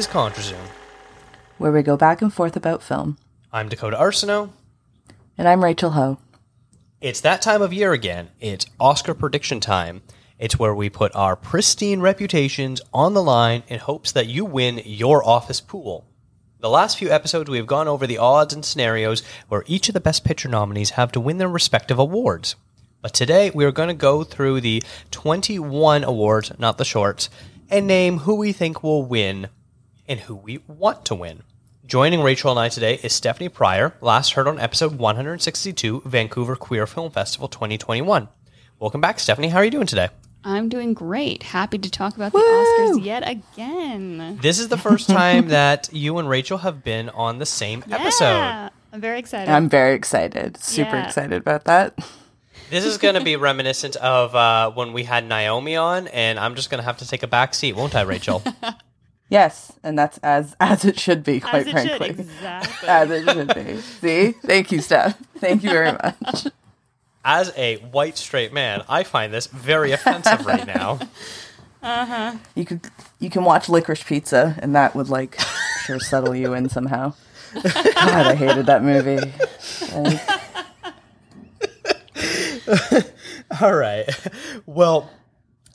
Is ContraZoom. where we go back and forth about film. I'm Dakota Arsenault. And I'm Rachel Ho. It's that time of year again. It's Oscar prediction time. It's where we put our pristine reputations on the line in hopes that you win your office pool. The last few episodes, we have gone over the odds and scenarios where each of the Best Picture nominees have to win their respective awards. But today, we are going to go through the 21 awards, not the shorts, and name who we think will win and who we want to win. Joining Rachel and I today is Stephanie Pryor, last heard on episode 162, Vancouver Queer Film Festival 2021. Welcome back, Stephanie. How are you doing today? I'm doing great. Happy to talk about the Oscars yet again. This is the first time that you and Rachel have been on the same episode. Yeah, I'm very excited. I'm very excited. Super Yeah. excited about that. This is going to be reminiscent of uh, when we had Naomi on, and I'm just going to have to take a back seat, won't I, Rachel? Yes, and that's as as it should be, quite As it should, frankly. exactly. As it should be. See? Thank you, Steph. Thank you very much. As a white straight man, I find this very offensive right now. Uh-huh. You could you can watch Licorice Pizza, and that would like sure settle you in somehow. God, I hated that movie. And All right. Well,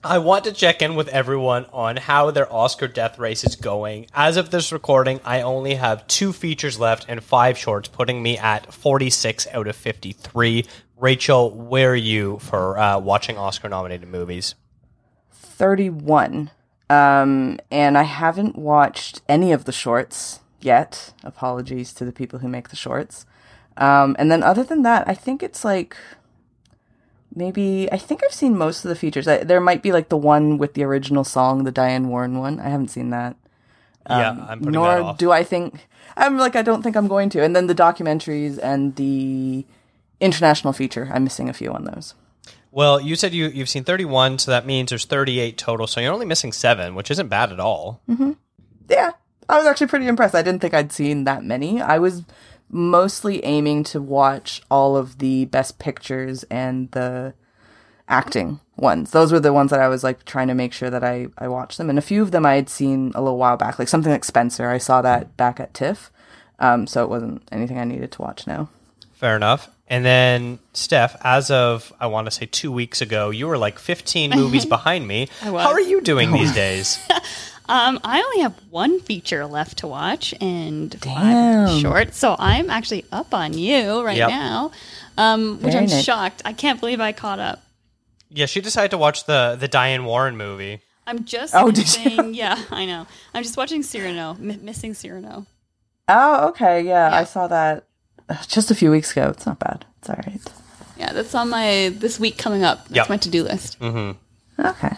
I want to check in with everyone on how their Oscar death race is going. As of this recording, I only have two features left and five shorts, putting me at 46 out of 53. Rachel, where are you for uh, watching Oscar nominated movies? 31. Um, and I haven't watched any of the shorts yet. Apologies to the people who make the shorts. Um, and then other than that, I think it's like maybe I think I've seen most of the features. I, there might be like the one with the original song, the Diane Warren one. I haven't seen that. yeah, um, I'm putting that Nor off. do I think I'm like I don't think I'm going to. And then the documentaries and the international feature, I'm missing a few on those. well, you said you, you've seen 31, so that means there's 38 total, so you're only missing seven, which isn't bad at all. Mm-hmm. yeah, I was actually pretty impressed. I didn't think I'd seen that many. I was mostly aiming to watch all of the best pictures and the acting ones. Those were the ones that I was like trying to make sure that I I watched them. And a few of them I had seen a little while back, like something like Spencer. I saw that back at TIFF. Um, so it wasn't anything I needed to watch now. Fair enough. And then, Steph, as of, I want to say two weeks ago, you were like 15 movies behind me. How are you doing these days? um, I only have one feature left to watch and Damn. five shorts, so I'm actually up on you right Yep. now, um, which Very I'm nice. shocked. I can't believe I caught up. yeah, she decided to watch the, the Diane Warren movie. I'm just Oh, did you? missing. Yeah, I know. I'm just watching Cyrano, m- missing Cyrano. Oh, okay, yeah, I saw that uh, just a few weeks ago. It's not bad. It's all right. Yeah, that's on my this week coming up. That's Yep. my to do list. Mm-hmm. Okay.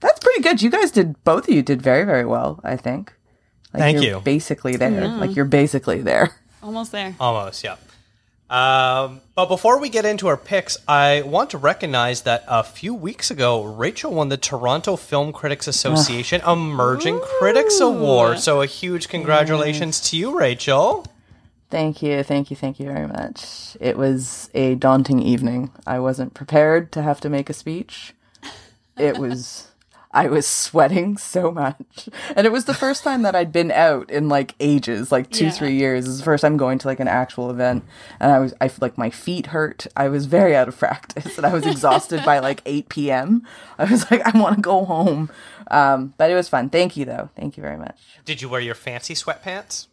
That's pretty good. You guys did both of you did very, very well, I think. Like Thank you're you. Basically there. Like you're basically there. Almost there. Almost, yeah. Um, but before we get into our picks, I want to recognize that a few weeks ago, Rachel won the Toronto Film Critics Association Emerging Critics Award. So a huge congratulations to you, Rachel. Thank you, thank you, thank you very much. It was a daunting evening. I wasn't prepared to have to make a speech. It was I was sweating so much. And it was the first time that I'd been out in like ages, like two, Yeah. three years. It was the first time I'm going to like an actual event. And I was I like my feet hurt. I was very out of practice and I was exhausted by like eight PM. I was like, I want to go home. Um, but it was fun. Thank you though. Thank you very much. Did you wear your fancy sweatpants?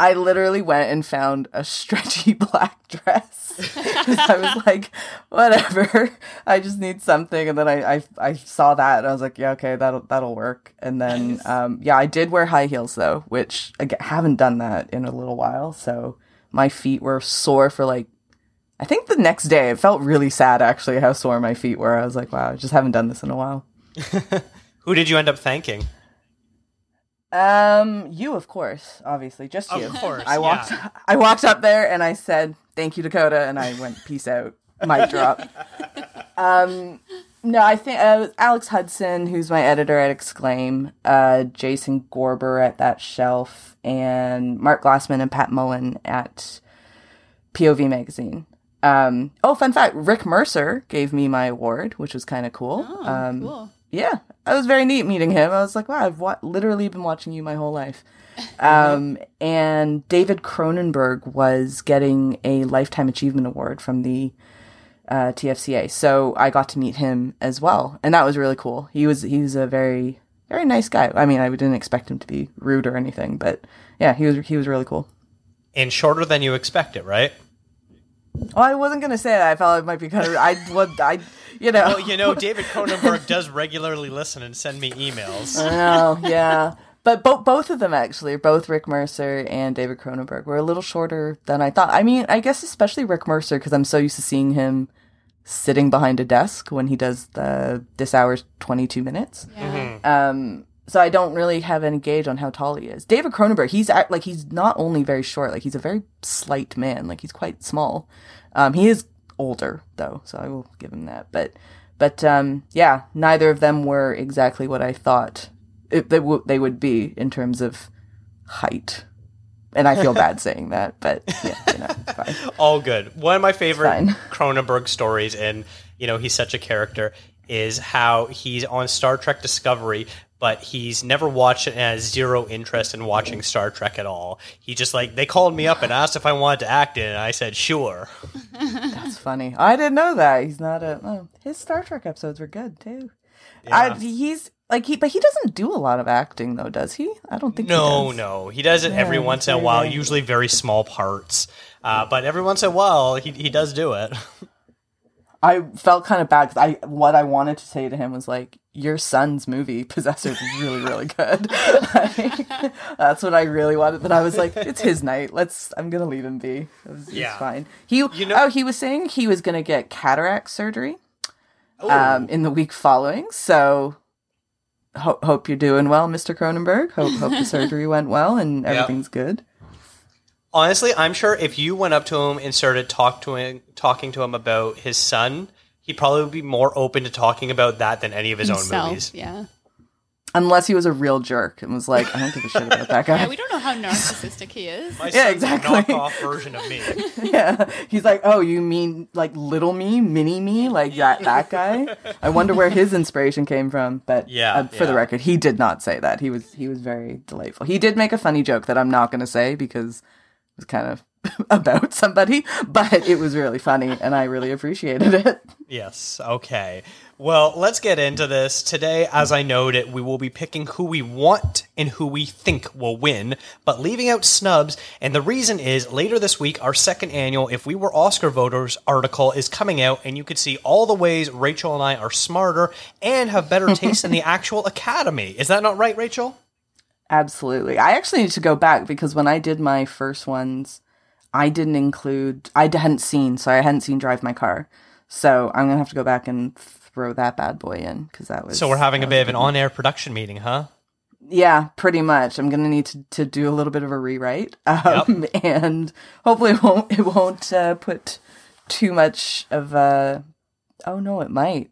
I literally went and found a stretchy black dress. I was like, whatever. I just need something, and then I, I I saw that, and I was like, yeah, okay, that'll that'll work. And then, um, yeah, I did wear high heels though, which I haven't done that in a little while. So my feet were sore for like, I think the next day. It felt really sad actually how sore my feet were. I was like, wow, I just haven't done this in a while. Who did you end up thanking? Um, you of course, obviously, just you. Of course, I walked. yeah. I walked up there and I said, "Thank you, Dakota," and I went, "Peace out." Mic drop. um, no, I think uh, Alex Hudson, who's my editor at Exclaim, uh, Jason Gorber at That Shelf, and Mark Glassman and Pat Mullen at POV Magazine. Um, oh, fun fact: Rick Mercer gave me my award, which was kind of cool. Oh, um, cool. Yeah, it was very neat meeting him. I was like, wow, I've wa- literally been watching you my whole life. Um, and David Cronenberg was getting a Lifetime Achievement Award from the uh, TFCA, so I got to meet him as well, and that was really cool. He was he was a very very nice guy. I mean, I didn't expect him to be rude or anything, but yeah, he was he was really cool. And shorter than you expected, right? Oh, I wasn't gonna say that. I felt it might be kind of. I would. I. You know. Well, you know, David Cronenberg does regularly listen and send me emails. Oh, yeah. But both both of them actually, both Rick Mercer and David Cronenberg, were a little shorter than I thought. I mean, I guess especially Rick Mercer because I'm so used to seeing him sitting behind a desk when he does the this hour's 22 minutes. Yeah. Um, so I don't really have any gauge on how tall he is. David Cronenberg, he's act, like he's not only very short, like he's a very slight man, like he's quite small. Um, he is older though, so I will give him that. But but um, yeah, neither of them were exactly what I thought it, they, w- they would be in terms of height. And I feel bad saying that, but yeah, you know, it's fine. All good. One of my favorite. Cronenberg stories, and you know he's such a character, is how he's on Star Trek Discovery, but he's never watched it and has zero interest in watching Star Trek at all. He just like they called me up and asked if I wanted to act in it, and I said sure. That's funny. I didn't know that. He's not a. Oh, his Star Trek episodes were good too. I, Yeah. he's like he, but he doesn't do a lot of acting though, does he? I don't think. No, he no, he does it every once in a while, usually very small parts. Uh, but every once in a while, he he does do it. I felt kind of bad because I what I wanted to say to him was like, "Your son's movie Possessor is really, really good." Like, that's what I really wanted, but I was like, "It's his night. Let's. I'm gonna leave him be. It was, it's Yeah. fine." He, You know- oh, he was saying he was gonna get cataract surgery um, in the week following. So, ho- hope you're doing well, Mr. Cronenberg. Hope hope the surgery went well and everything's good. Honestly, I'm sure if you went up to him and started talk to him, talking to him about his son, he'd probably be more open to talking about that than any of his own Himself, movies. Yeah. Unless he was a real jerk and was like, "I don't give a shit about that guy." Yeah, we don't know how narcissistic he is. My Yeah, exactly. a knockoff version of me. Yeah, he's like, oh, you mean like little me, mini me, like that that guy? I wonder where his inspiration came from. But Yeah, uh, for the record, he did not say that. He was he was very delightful. He did make a funny joke that I'm not going to say because it was kind of about somebody, but it was really funny, and I really appreciated it. Yes. Okay. Well, let's get into this. Today, as I noted, we will be picking who we want and who we think will win, but leaving out snubs. And the reason is later this week, our second annual If We Were Oscar Voters article is coming out, and you can see all the ways Rachel and I are smarter and have better taste than the actual Academy. Is that not right, Rachel? Absolutely. I actually need to go back because when I did my first ones, I didn't include, I hadn't seen, so I hadn't seen Drive My Car. So I'm going to have to go back and throw that bad boy in because that was. So we're having a bit of an on air production meeting, huh? Yeah, pretty much. I'm going to need to, to do a little bit of a rewrite. Um, And hopefully it won't, it won't uh, put too much of a. Oh, no, it might.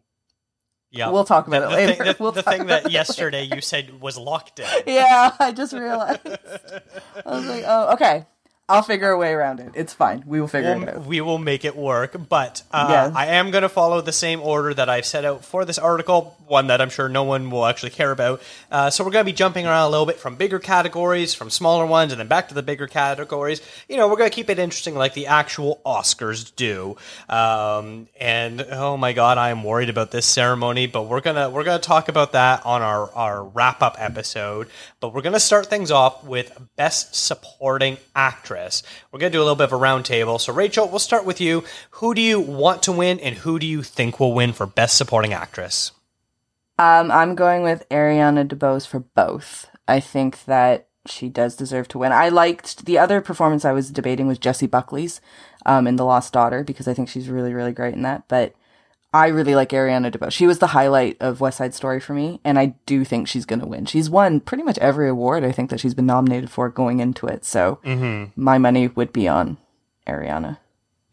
Yeah. We'll talk about the, it the later. Thing, the, We'll the thing that yesterday you said was locked in. Yeah, I just realized. I was like, oh, okay. I'll figure a way around it. It's fine. We will figure it We'll, out. we will make it work. But uh, Yes. I am going to follow the same order that I've set out for this article, one that I'm sure no one will actually care about. Uh, so we're going to be jumping around a little bit from bigger categories, from smaller ones, and then back to the bigger categories. You know, we're going to keep it interesting like the actual Oscars do. Um, and oh my God, I am worried about this ceremony, but we're gonna we're gonna talk about that on our our wrap up episode. But we're gonna start things off with best supporting actress. We're gonna do a little bit of a roundtable. So Rachel, we'll start with you. Who do you want to win, and who do you think will win for best supporting actress? Um, I'm going with Ariana DeBose for both. I think that she does deserve to win. I liked the other performance I was debating was Jessie Buckley's um, in The Lost Daughter because I think she's really, really great in that. But I really like Ariana DeBose. She was the highlight of West Side Story for me, and I do think she's going to win. She's won pretty much every award I think that she's been nominated for going into it. So my money would be on Ariana.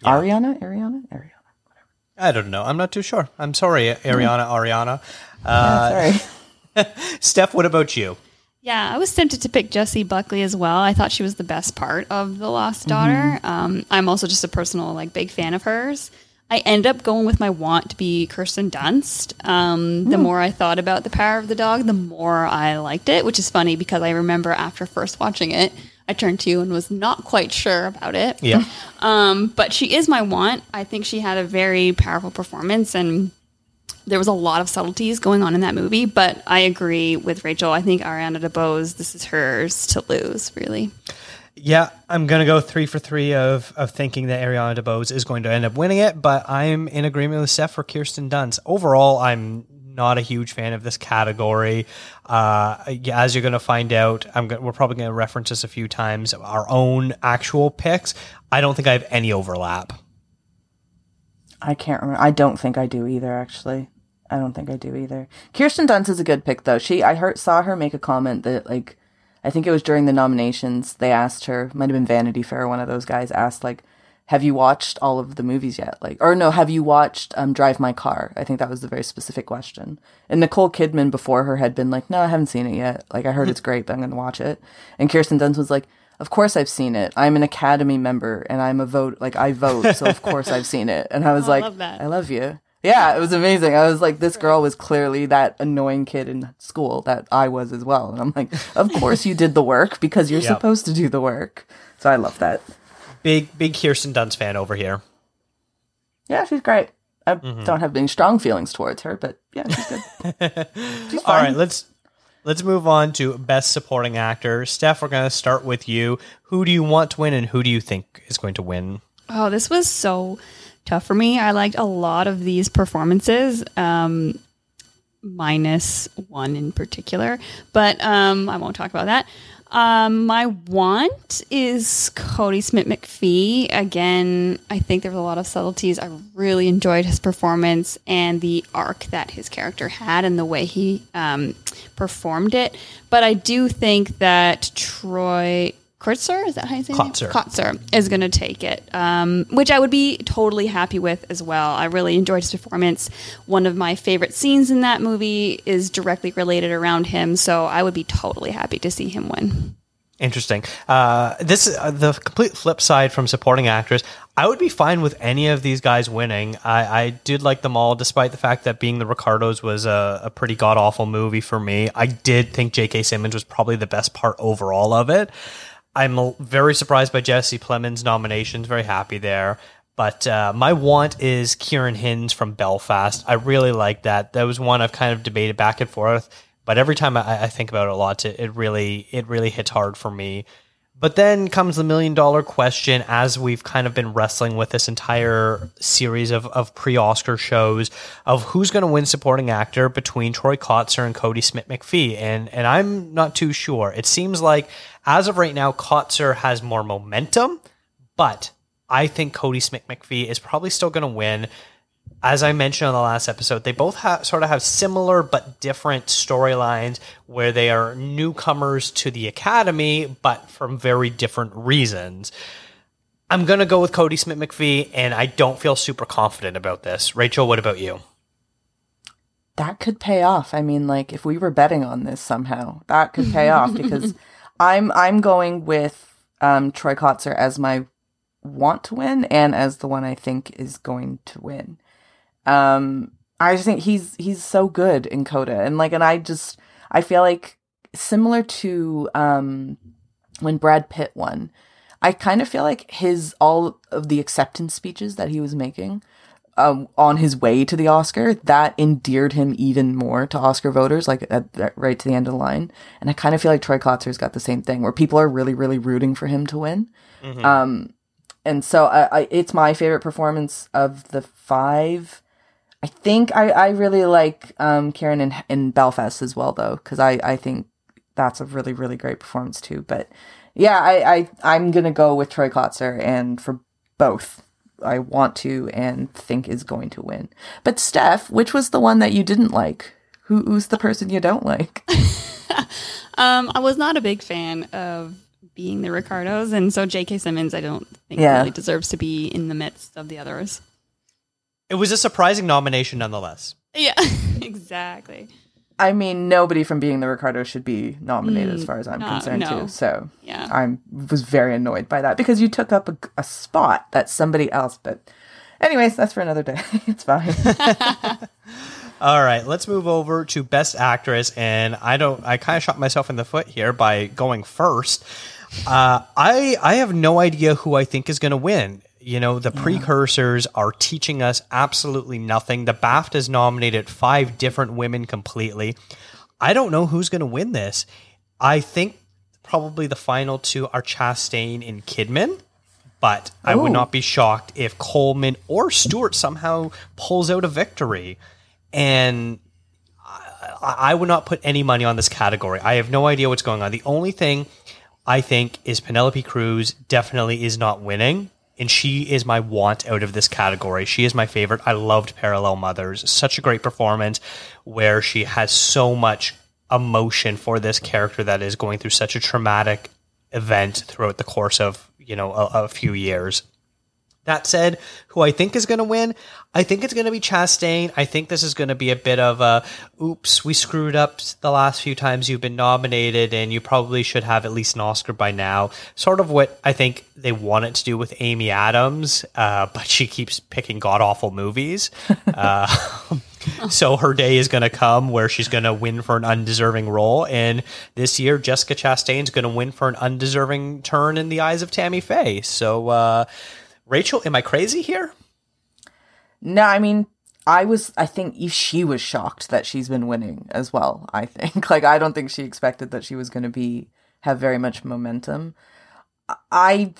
Ariana? Ariana? Ariana. Whatever. I don't know. I'm not too sure. I'm sorry, Ariana. Ariana. Uh, Sorry. Steph, what about you? Yeah, I was tempted to pick Jessie Buckley as well. I thought she was the best part of The Lost Daughter. Um, I'm also just a personal, like, big fan of hers. I ended up going with my want to be Kirsten Dunst. Um, the more I thought about The Power of the Dog, the more I liked it, which is funny because I remember after first watching it, I turned to you and was not quite sure about it. Yeah. Um, but she is my want. I think she had a very powerful performance and there was a lot of subtleties going on in that movie, but I agree with Rachel. I think Ariana DeBose, this is hers to lose, really. Yeah, I'm going to go three for three of, of thinking that Ariana DeBose is going to end up winning it, but I'm in agreement with Steph for Kirsten Dunst. Overall, I'm not a huge fan of this category. Uh, as you're going to find out, we're probably going to reference this a few times. Our own actual picks. I don't think I have any overlap. I can't remember. I don't think I do either. Actually, I don't think I do either. Kirsten Dunst is a good pick though. She I heard saw her make a comment that like I think it was during the nominations they asked her might have been Vanity Fair one of those guys asked like have you watched all of the movies yet? Like or no have you watched um, Drive My Car? I think that was the very specific question. And Nicole Kidman before her had been like no I haven't seen it yet. Like I heard it's great but I'm gonna watch it. And Kirsten Dunst was like of course I've seen it. I'm an Academy member and I'm a vote like I vote so of course I've seen it. And I was Oh, I like love that. I love you yeah, it was amazing. I was like, this girl was clearly that annoying kid in school that I was as well. And I'm like, of course you did the work because you're Yep. supposed to do the work. So I love that. Big, big Kirsten Dunst fan over here. Yeah, she's great. I Mm-hmm. don't have any strong feelings towards her, but yeah, she's good. she's All fine. right, let's let's move on to best supporting actor. Steph, we're going to start with you. Who do you want to win, and who do you think is going to win? Oh, this was so tough for me. I liked a lot of these performances, um, minus one in particular, but um, I won't talk about that. Um, my want is Kodi Smit-McPhee. Again, I think there was a lot of subtleties. I really enjoyed his performance and the arc that his character had and the way he um, performed it. But I do think that Troy Kurtzer, is that how you say his name? Kotsur. Kotsur is going to take it, um, which I would be totally happy with as well. I really enjoyed his performance. One of my favorite scenes in that movie is directly related around him, so I would be totally happy to see him win. Interesting. Uh, this uh, the complete flip side from supporting actors. I would be fine with any of these guys winning. I, I did like them all, despite the fact that being the Ricardos was a, a pretty god awful movie for me. I did think J.K. Simmons was probably the best part overall of it. I'm very surprised by Jesse Plemons' nominations. Very happy there. But uh, my want is Ciarán Hinds from Belfast. I really like that. That was one I've kind of debated back and forth. But every time I, I think about it a lot, it, it really it really hits hard for me. But then comes the million dollar question as we've kind of been wrestling with this entire series of, of pre Oscar shows of who's going to win supporting actor between Troy Kotsur and Kodi Smit-McPhee. And, and I'm not too sure. It seems like as of right now, Kotsur has more momentum, but I think Kodi Smit-McPhee is probably still going to win. As I mentioned on the last episode, they both have sort of have similar but different storylines where they are newcomers to the academy, but from very different reasons. I'm going to go with Kodi Smit-McPhee, and I don't feel super confident about this. Rachel, what about you? that could pay off. I mean, like if we were betting on this somehow, that could pay off because I'm I'm going with um, Troy Kotsur as my want to win and as the one I think is going to win. Um, I just think he's he's so good in Coda, and like, and I just I feel like similar to um when Brad Pitt won. I kind of feel like his all of the acceptance speeches that he was making um, on his way to the Oscar, that endeared him even more to Oscar voters, like at, at- right to the end of the line. And I kind of feel like Troy Kotsur's got the same thing, where people are really, really rooting for him to win. Um, and so I, I, it's my favorite performance of the five. I think I, I really like um, Karen in, in Belfast as well, though, because I, I think that's a really, really great performance too. But yeah, I, I I'm gonna go with Troy Kotsur, and for both, I want to and think is going to win. But Steph, which was the one that you didn't like? Who, who's the person you don't like? Um, I was not a big fan of being the Ricardos, and so J.K. Simmons, I don't think Yeah. really deserves to be in the midst of the others. It was a surprising nomination nonetheless. Yeah, exactly. I mean, nobody from being the Ricardo should be nominated, as far as I'm no, concerned, no. too. So Yeah. I was very annoyed by that because you took up a, a spot that somebody else. But Anyways, that's for another day. it's fine. All right, let's move over to Best Actress, and I don't. I kind of shot myself in the foot here by going first. Uh, I I have no idea who I think is going to win. You know, the precursors are teaching us absolutely nothing. The BAFTA's nominated five different women completely. I don't know who's going to win this. I think probably the final two are Chastain and Kidman, but I would not be shocked if Colman or Stewart somehow pulls out a victory. And I, I would not put any money on this category. I have no idea what's going on. The only thing I think is Penelope Cruz definitely is not winning. And she is my want out of this category. She is my favorite. I loved Parallel Mothers. Such a great performance where she has so much emotion for this character that is going through such a traumatic event throughout the course of, you know, a, a few years. That said, who I think is going to win, I think it's going to be Chastain. I think this is going to be a bit of a, oops, we screwed up the last few times you've been nominated, and you probably should have at least an Oscar by now. Sort of what I think they wanted to do with Amy Adams, uh, but she keeps picking god awful movies. Uh, so her day is going to come where she's going to win for an undeserving role. And this year, Jessica Chastain's going to win for an undeserving turn in the eyes of Tammy Faye. So, uh, Rachel, am I crazy here? No, I mean, I was. I think she was shocked that she's been winning as well. I think, like, I don't think she expected that she was going to be have very much momentum. I,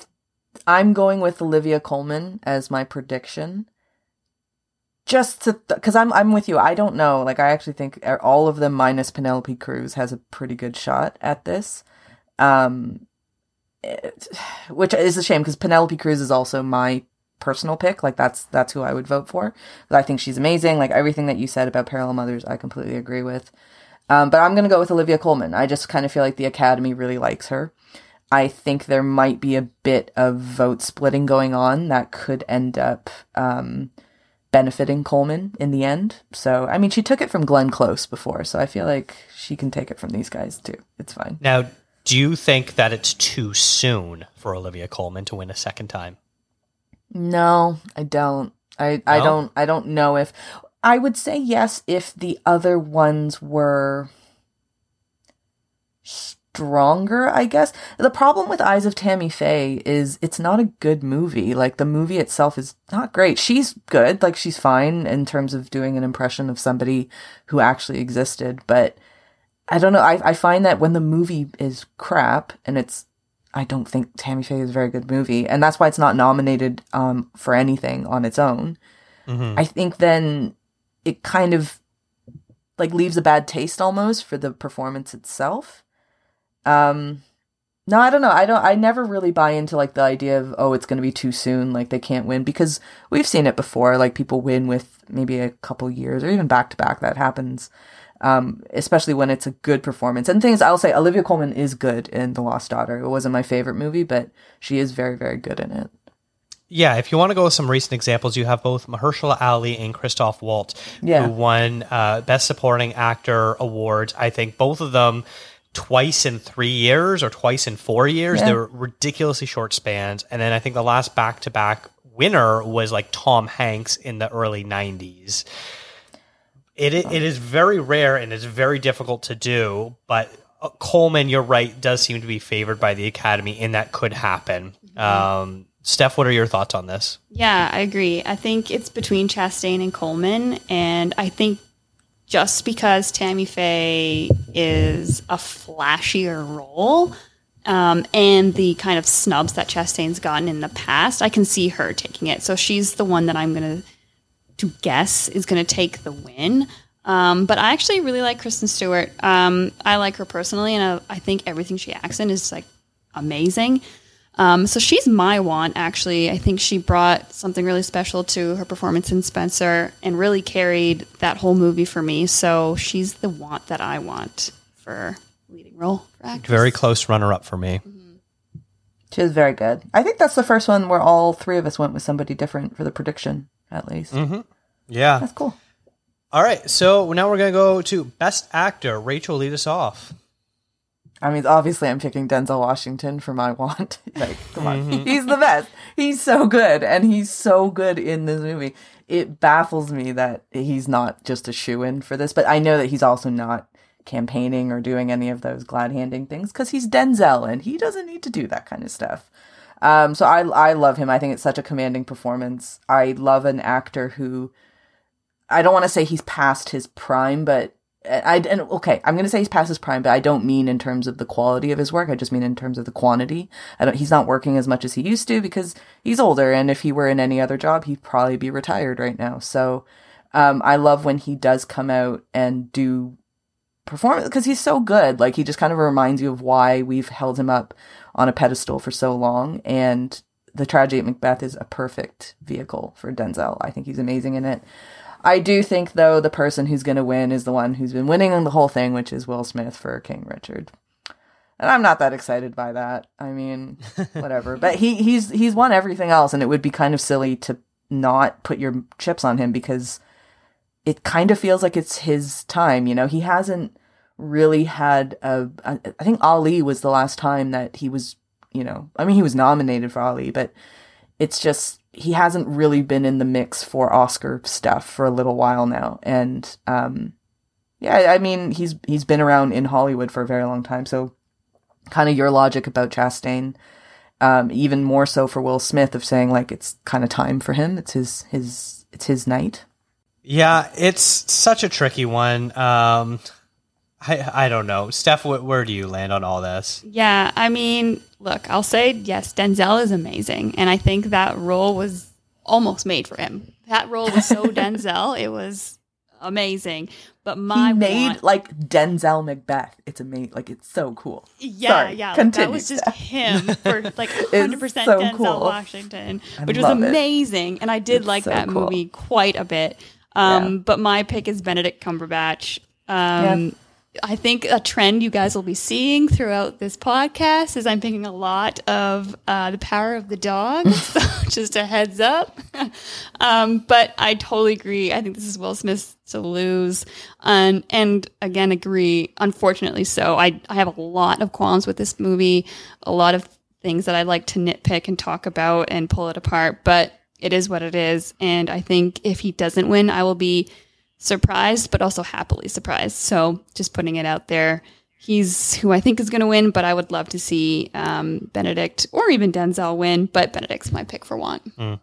I'm going with Olivia Colman as my prediction. Just to, because I'm I'm with you. I don't know. Like, I actually think all of them minus Penelope Cruz has a pretty good shot at this. Um, it- which is a shame because Penelope Cruz is also my personal pick. Like that's that's who I would vote for. I think she's amazing. Like everything that you said about Parallel Mothers, I completely agree with. Um, but I'm gonna go with Olivia Colman. I just kind of feel like the Academy really likes her. I think there might be a bit of vote splitting going on that could end up um, benefiting Colman in the end. So I mean, she took it from Glenn Close before, so I feel like she can take it from these guys too. It's fine. Now, do you think that it's too soon for Olivia Colman to win a second time? No, I don't. I I No? don't I don't know if I would say yes if the other ones were stronger, I guess. The problem with Eyes of Tammy Faye is it's not a good movie. Like the movie itself is not great. She's good, like she's fine in terms of doing an impression of somebody who actually existed, but I don't know. I I find that when the movie is crap and it's I don't think Tammy Faye is a very good movie, and that's why it's not nominated um, for anything on its own. I think then it kind of like leaves a bad taste almost for the performance itself. Um, no, I don't know. I don't. I never really buy into like the idea of oh, it's going to be too soon. Like they can't win because we've seen it before. Like people win with maybe a couple years or even back to back. That happens um, especially when it's a good performance. And things I'll say, Olivia Colman is good in The Lost Daughter. It wasn't my favorite movie, but she is very, very good in it. Yeah, if you want to go with some recent examples, you have both Mahershala Ali and Christoph Waltz, Yeah. who won uh, Best Supporting Actor awards. I think both of them twice in three years or twice in four years. Yeah. They're ridiculously short spans. And then I think the last back to back winner was like Tom Hanks in the early 90s. It, it is very rare and it's very difficult to do, but uh, Colman, you're right, does seem to be favored by the Academy, and that could happen. Um, Steph, what are your thoughts on this? Yeah, I agree. I think it's between Chastain and Colman, and I think just because Tammy Faye is a flashier role, um, and the kind of snubs that Chastain's gotten in the past, I can see her taking it. So she's the one that I'm gonna to guess is gonna take the win. Um, but I actually really like Kristen Stewart. Um, I like her personally, and I, I think everything she acts in is like amazing. Um, so she's my want, actually. I think she brought something really special to her performance in Spencer and really carried that whole movie for me. So she's the want that I want for leading role. For actress. Very close runner up for me. She is very good. I think that's the first one where all three of us went with somebody different for the prediction, at least. Mm-hmm. Yeah. That's cool. All right. So now we're going to go to Best Actor. Rachel, lead us off. I mean, obviously, I'm picking Denzel Washington for my want. like, come on, mm-hmm. he's the best. He's so good, and he's so good in this movie. It baffles me that he's not just a shoe in for this, but I know that he's also not campaigning or doing any of those glad handing things because he's Denzel and he doesn't need to do that kind of stuff. Um, so I I love him. I think it's such a commanding performance. I love an actor who I don't want to say he's past his prime, but I and okay, I'm gonna say he's past his prime, but I don't mean in terms of the quality of his work. I just mean in terms of the quantity. I don't. He's not working as much as he used to because he's older, and if he were in any other job, he'd probably be retired right now. So, um, I love when he does come out and do perform because he's so good. Like he just kind of reminds you of why we've held him up on a pedestal for so long, and the tragedy at Macbeth is a perfect vehicle for Denzel. I think he's amazing in it. I do think though the person who's going to win is the one who's been winning the whole thing, which is Will Smith for King Richard. And I'm not that excited by that. I mean, whatever. but he he's he's won everything else and it would be kind of silly to not put your chips on him because it kind of feels like it's his time, you know. He hasn't really had a I think Ali was the last time that he was, you know, I mean he was nominated for Ali, but it's just he hasn't really been in the mix for Oscar stuff for a little while now. And um, yeah, I mean he's he's been around in Hollywood for a very long time. So kind of your logic about Chastain, um, even more so for Will Smith of saying like it's kind of time for him. It's his his it's his night. Yeah, it's such a tricky one. Um, I I don't know, Steph. Wh- where do you land on all this? Yeah, I mean, look, I'll say yes, Denzel is amazing, and I think that role was almost made for him. That role was so Denzel, it was amazing. But my he made want- like Denzel Macbeth. It's amazing. Like it's so cool. yeah, Sorry, yeah, like, that was just Steph. him for like hundred percent so Denzel cool. Washington, I which was love it. amazing, and I did It's like so that cool. movie quite a bit. Um, Yeah. But my pick is Benedict Cumberbatch. Um, Yeah. I think a trend you guys will be seeing throughout this podcast is I'm picking a lot of uh, the power of the dog. so just a heads up. um, but I totally agree. I think this is Will Smith to lose, and and again agree. Unfortunately, so I I have a lot of qualms with this movie. A lot of things that I like to nitpick and talk about and pull it apart, but it is what it is. And I think if he doesn't win, I will be surprised, but also happily surprised. So just putting it out there. He's who I think is going to win, but I would love to see um, Benedict or even Denzel win. But Benedict's my pick for one.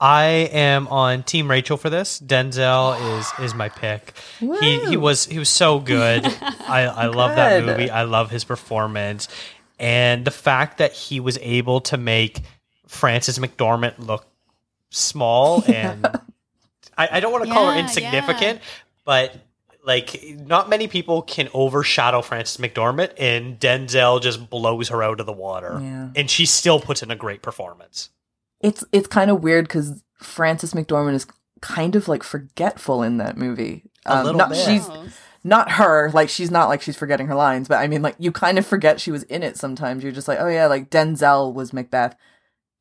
I am on Team Rachel for this. Denzel is is my pick. He he was he was so good. I I love that movie. I love his performance, and the fact that he was able to make Frances McDormand look small and I, I don't want to call her Yeah, insignificant, but like not many people can overshadow Frances McDormand, and Denzel just blows her out of the water, Yeah. and she still puts in a great performance. It's it's kind of weird because Frances McDormand is kind of like forgetful in that movie. A um, little not, bit. She's oh. not her. Like she's not like she's forgetting her lines, but I mean, like you kind of forget she was in it. Sometimes you're just like, oh yeah, like Denzel was Macbeth.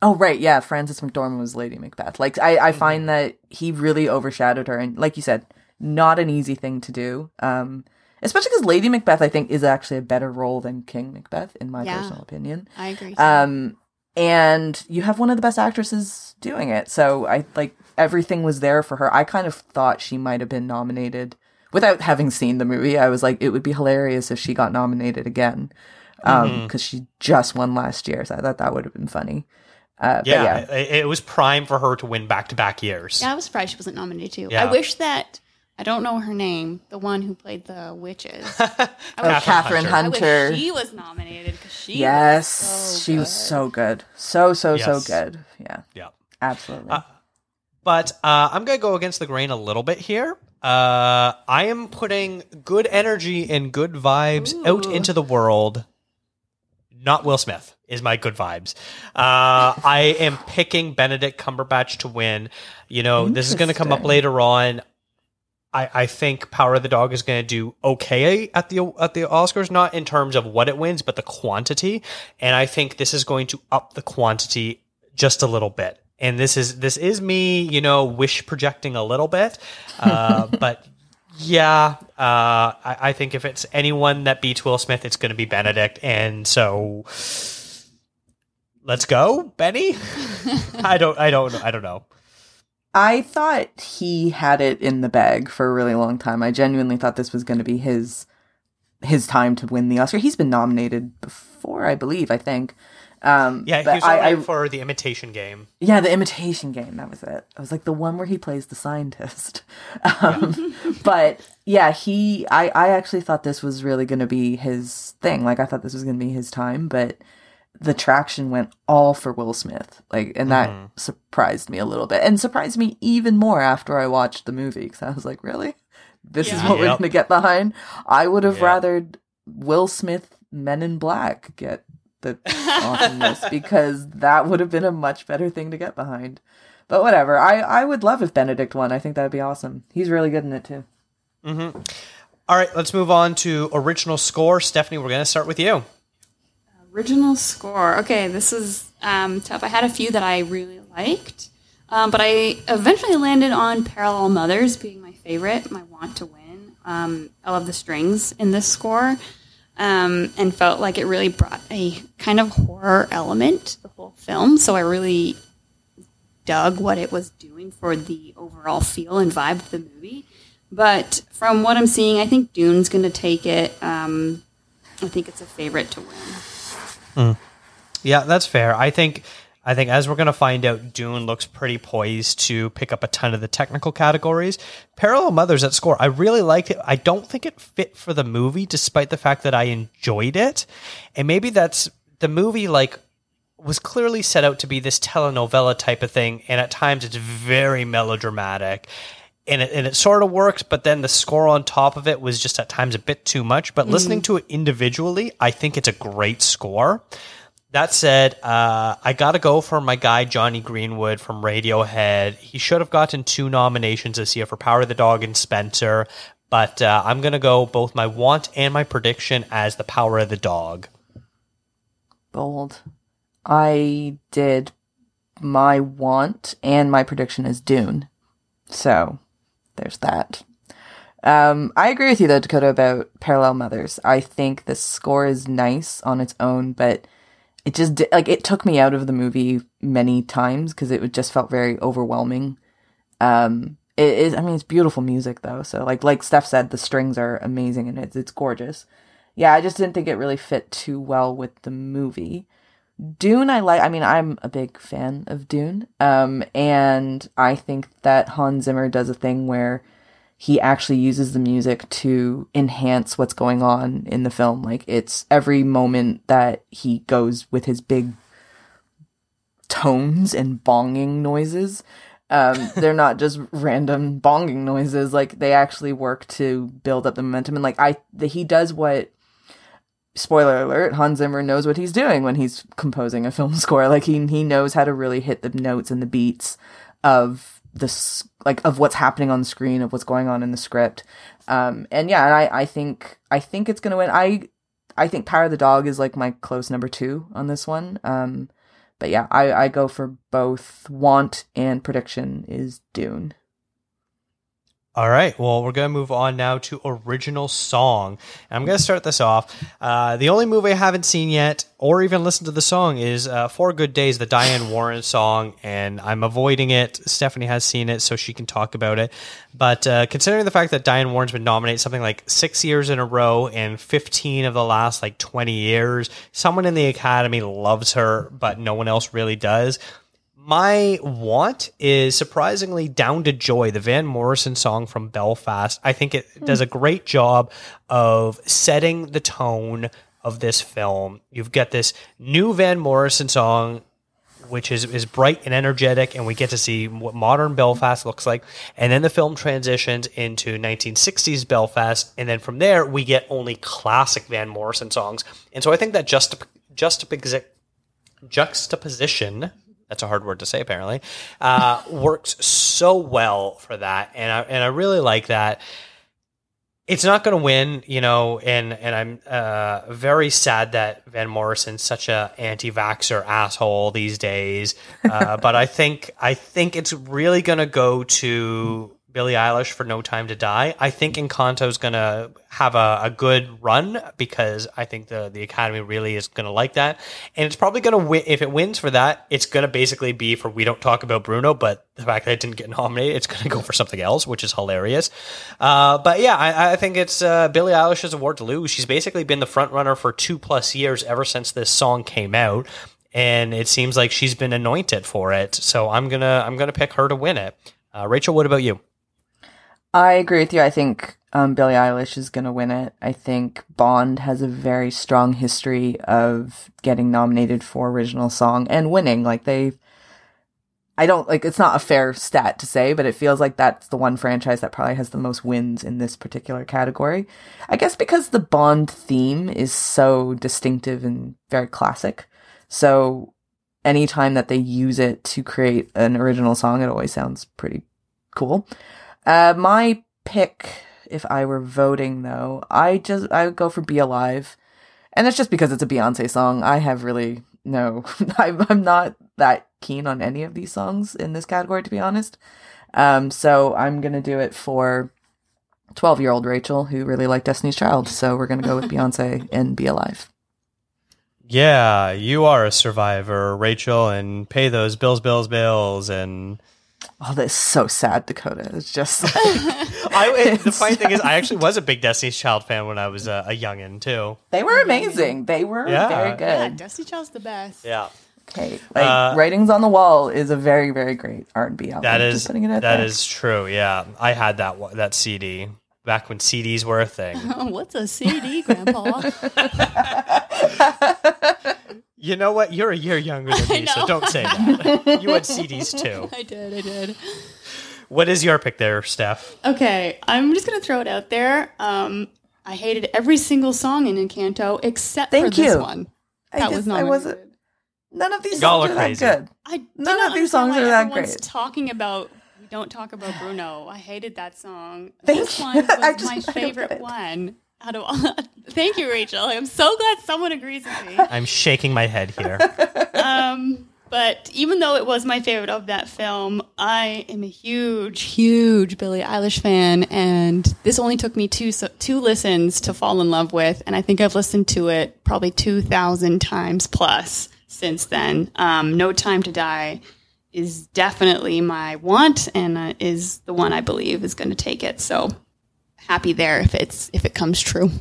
Oh right, yeah, Frances McDormand was Lady Macbeth. Like I, I find that he really overshadowed her, and like you said, not an easy thing to do. Um, especially because Lady Macbeth, I think, is actually a better role than King Macbeth, in my Yeah. personal opinion. I agree. Um, and you have one of the best actresses doing it. So I like everything was there for her. I kind of thought she might have been nominated without having seen the movie. I was like, it would be hilarious if she got nominated again. Um, because she just won last year. So I thought that would have been funny. Uh, Yeah, yeah. It, it was prime for her to win back to back years. yeah, I was surprised she wasn't nominated too. Yeah. I wish that I don't know her name, the one who played the witches. Oh, wish- Kathryn I Hunter. wish she was nominated because she Yes, was so she was so good. So, so, so good. Yeah, Yeah. absolutely. Uh, But uh, I'm going to go against the grain a little bit here. Uh, I am putting good energy and good vibes out into the world. Not Will Smith is my good vibes. Uh, I am picking Benedict Cumberbatch to win. You know, this is going to come up later on. I, I think Power of the Dog is going to do okay at the at the Oscars, not in terms of what it wins, but the quantity. And I think this is going to up the quantity just a little bit. And this is this is me, you know, wish projecting a little bit, uh, but Yeah, uh, I, I think if it's anyone that beats Will Smith, it's going to be Benedict, and so let's go, Benny. I don't, I don't, I don't know. I thought he had it in the bag for a really long time. I genuinely thought this was going to be his his time to win the Oscar. He's been nominated before, I believe. I think. Um, Yeah, he was I, nominated I- for the Imitation Game. yeah, the Imitation Game. That was it. I was like the one where he plays the scientist. Um, but yeah, he. I I actually thought this was really going to be his thing. Like I thought this was going to be his time, but the traction went all for Will Smith. Like, and that mm-hmm. surprised me a little bit, and surprised me even more after I watched the movie because I was like, really, this is Yeah. what we're going to get behind. I would have Yeah. rathered Will Smith Men in Black get the awesomeness because that would have been a much better thing to get behind. But whatever. I I would love if Benedict won. I think that'd be awesome. He's really good in it too. Mm-hmm. All right, let's move on to original score. Stephanie, we're going to start with you. Original score. Okay, this is um, tough. I had a few that I really liked, um, but I eventually landed on Parallel Mothers being my favorite, my want to win. Um, I love the strings in this score um, and felt like it really brought a kind of horror element to the whole film. So I really dug what it was doing for the overall feel and vibe of the movie. But from what I'm seeing, I think Dune's going to take it. Um, I think it's a favorite to win. Mm. Yeah, that's fair. I think I think as we're going to find out, Dune looks pretty poised to pick up a ton of the technical categories. Parallel Mothers at score, I really liked it. I don't think it fit for the movie, despite the fact that I enjoyed it. And maybe that's the movie, like, was clearly set out to be this telenovela type of thing. And at times it's very melodramatic. And it, and it sort of worked, but then the score on top of it was just at times a bit too much. But listening to it individually, I think it's a great score. That said, uh, I got to go for my guy Jonny Greenwood from Radiohead. He should have gotten two nominations this year for Power of the Dog and Spencer, but uh, I'm going to go both my want and my prediction as the Power of the Dog. Bold. I did my want and my prediction is Dune. So there's that. Um, I agree with you though, Dakota, about Parallel Mothers. I think the score is nice on its own, but it just like it took me out of the movie many times because it just felt very overwhelming. Um, it is. I mean, it's beautiful music though. So like like Steph said, the strings are amazing and it's it's gorgeous. Yeah, I just didn't think it really fit too well with the movie. Dune, I like. I mean, I'm a big fan of Dune, um, and I think that Hans Zimmer does a thing where he actually uses the music to enhance what's going on in the film. Like it's every moment that he goes with his big tones and bonging noises. Um, they're not just random bonging noises. Like they actually work to build up the momentum. And like I, the, he does what spoiler alert, Hans Zimmer knows what he's doing when he's composing a film score. Like he he knows how to really hit the notes and the beats of this like of what's happening on the screen, of what's going on in the script. Um and yeah, and I I think I think it's gonna win. I I think Power of the Dog is like my close number two on this one. Um but yeah, I, I go for both want and prediction is Dune. All right. Well, we're going to move on now to original song. And I'm going to start this off. Uh, the only movie I haven't seen yet or even listened to the song is uh, Four Good Days, the Diane Warren song. And I'm avoiding it. Stephanie has seen it, so she can talk about it. But uh, considering the fact that Diane Warren's been nominated something like six years in a row and 15 of the last like 20 years, someone in the Academy loves her, but no one else really does. My want is surprisingly Down to Joy, the Van Morrison song from Belfast. I think it hmm. does a great job of setting the tone of this film. You've got this new Van Morrison song which is, is bright and energetic, and we get to see what modern Belfast looks like. And then the film transitions into 1960s Belfast, and then from there we get only classic Van Morrison songs. And so I think that juxtap- juxtapos- juxtaposition that's a hard word to say apparently. Uh, works so well for that and I, and I really like that. It's not going to win you know and and I'm uh, very sad that Van Morrison's such a anti-vaxxer asshole these days. Uh, but I think I think it's really going to go to Billie Eilish for No Time to Die. I think Encanto's going to have a, a good run because I think the, the Academy really is going to like that. And it's probably going to win. If it wins for that, it's going to basically be for We Don't Talk About Bruno, but the fact that it didn't get nominated, it's going to go for something else, which is hilarious. Uh, but yeah, I, I think it's uh, Billie Eilish's award to lose. She's basically been the front runner for two plus years ever since this song came out. And it seems like she's been anointed for it, so I'm gonna I'm gonna pick her to win it. Uh, Rachel, what about you? I agree with you. I think um, Billie Eilish is going to win it. I think Bond has a very strong history of getting nominated for original song and winning. Like they, I don't like. It's not a fair stat to say, but it feels like that's the one franchise that probably has the most wins in this particular category. I guess because the Bond theme is so distinctive and very classic. So anytime that they use it to create an original song, it always sounds pretty cool. Uh, my pick, if I were voting though, I just I would go for "Be Alive," and it's just because it's a Beyonce song. I have really no, I'm, I'm not that keen on any of these songs in this category, to be honest. Um, so I'm gonna do it for 12 year old Rachel, who really liked Destiny's Child. So we're gonna go with Beyonce and "Be Alive." Yeah, you are a survivor, Rachel, and pay those bills, bills, bills, and Oh, that's so sad, Dakota. It's just like, I, it- the funny thing is, I actually was a big Destiny's Child fan when I was a, a youngin too. they were amazing. They were Yeah. very Yeah, good. Destiny Child's the best. Yeah, Okay, like Uh, "Writings on the Wall" is a very, very great R and B album. that Just putting it out that there. is true. Yeah, I had that that CD back when CDs were a thing. What's a CD, Grandpa? You know what? You're a year younger than I me, so don't say that. you had CDs too. I did, I did. What is your pick there, Steph? Okay, I'm just gonna throw it out there. Um, I hated every single song in Encanto except Thank for this one. I That just- was I wasn't- None of these Y'all songs are are that good. I None of these songs why are that great. Talking about we don't talk about Bruno. I hated that song. Thank this you. one was I just- my I don't favorite it. one. Out of all, thank you, Rachel. I'm so glad someone agrees with me. I'm shaking my head here. Um, but even though it was my favorite of that film, I am a huge, huge Billie Eilish fan, and this only took me two so, two listens to fall in love with, and I think I've listened to it probably two thousand times plus since then. Um, no Time to Die is definitely my want, and uh, is the one I believe is going to take it. So happy there if it's if it comes true.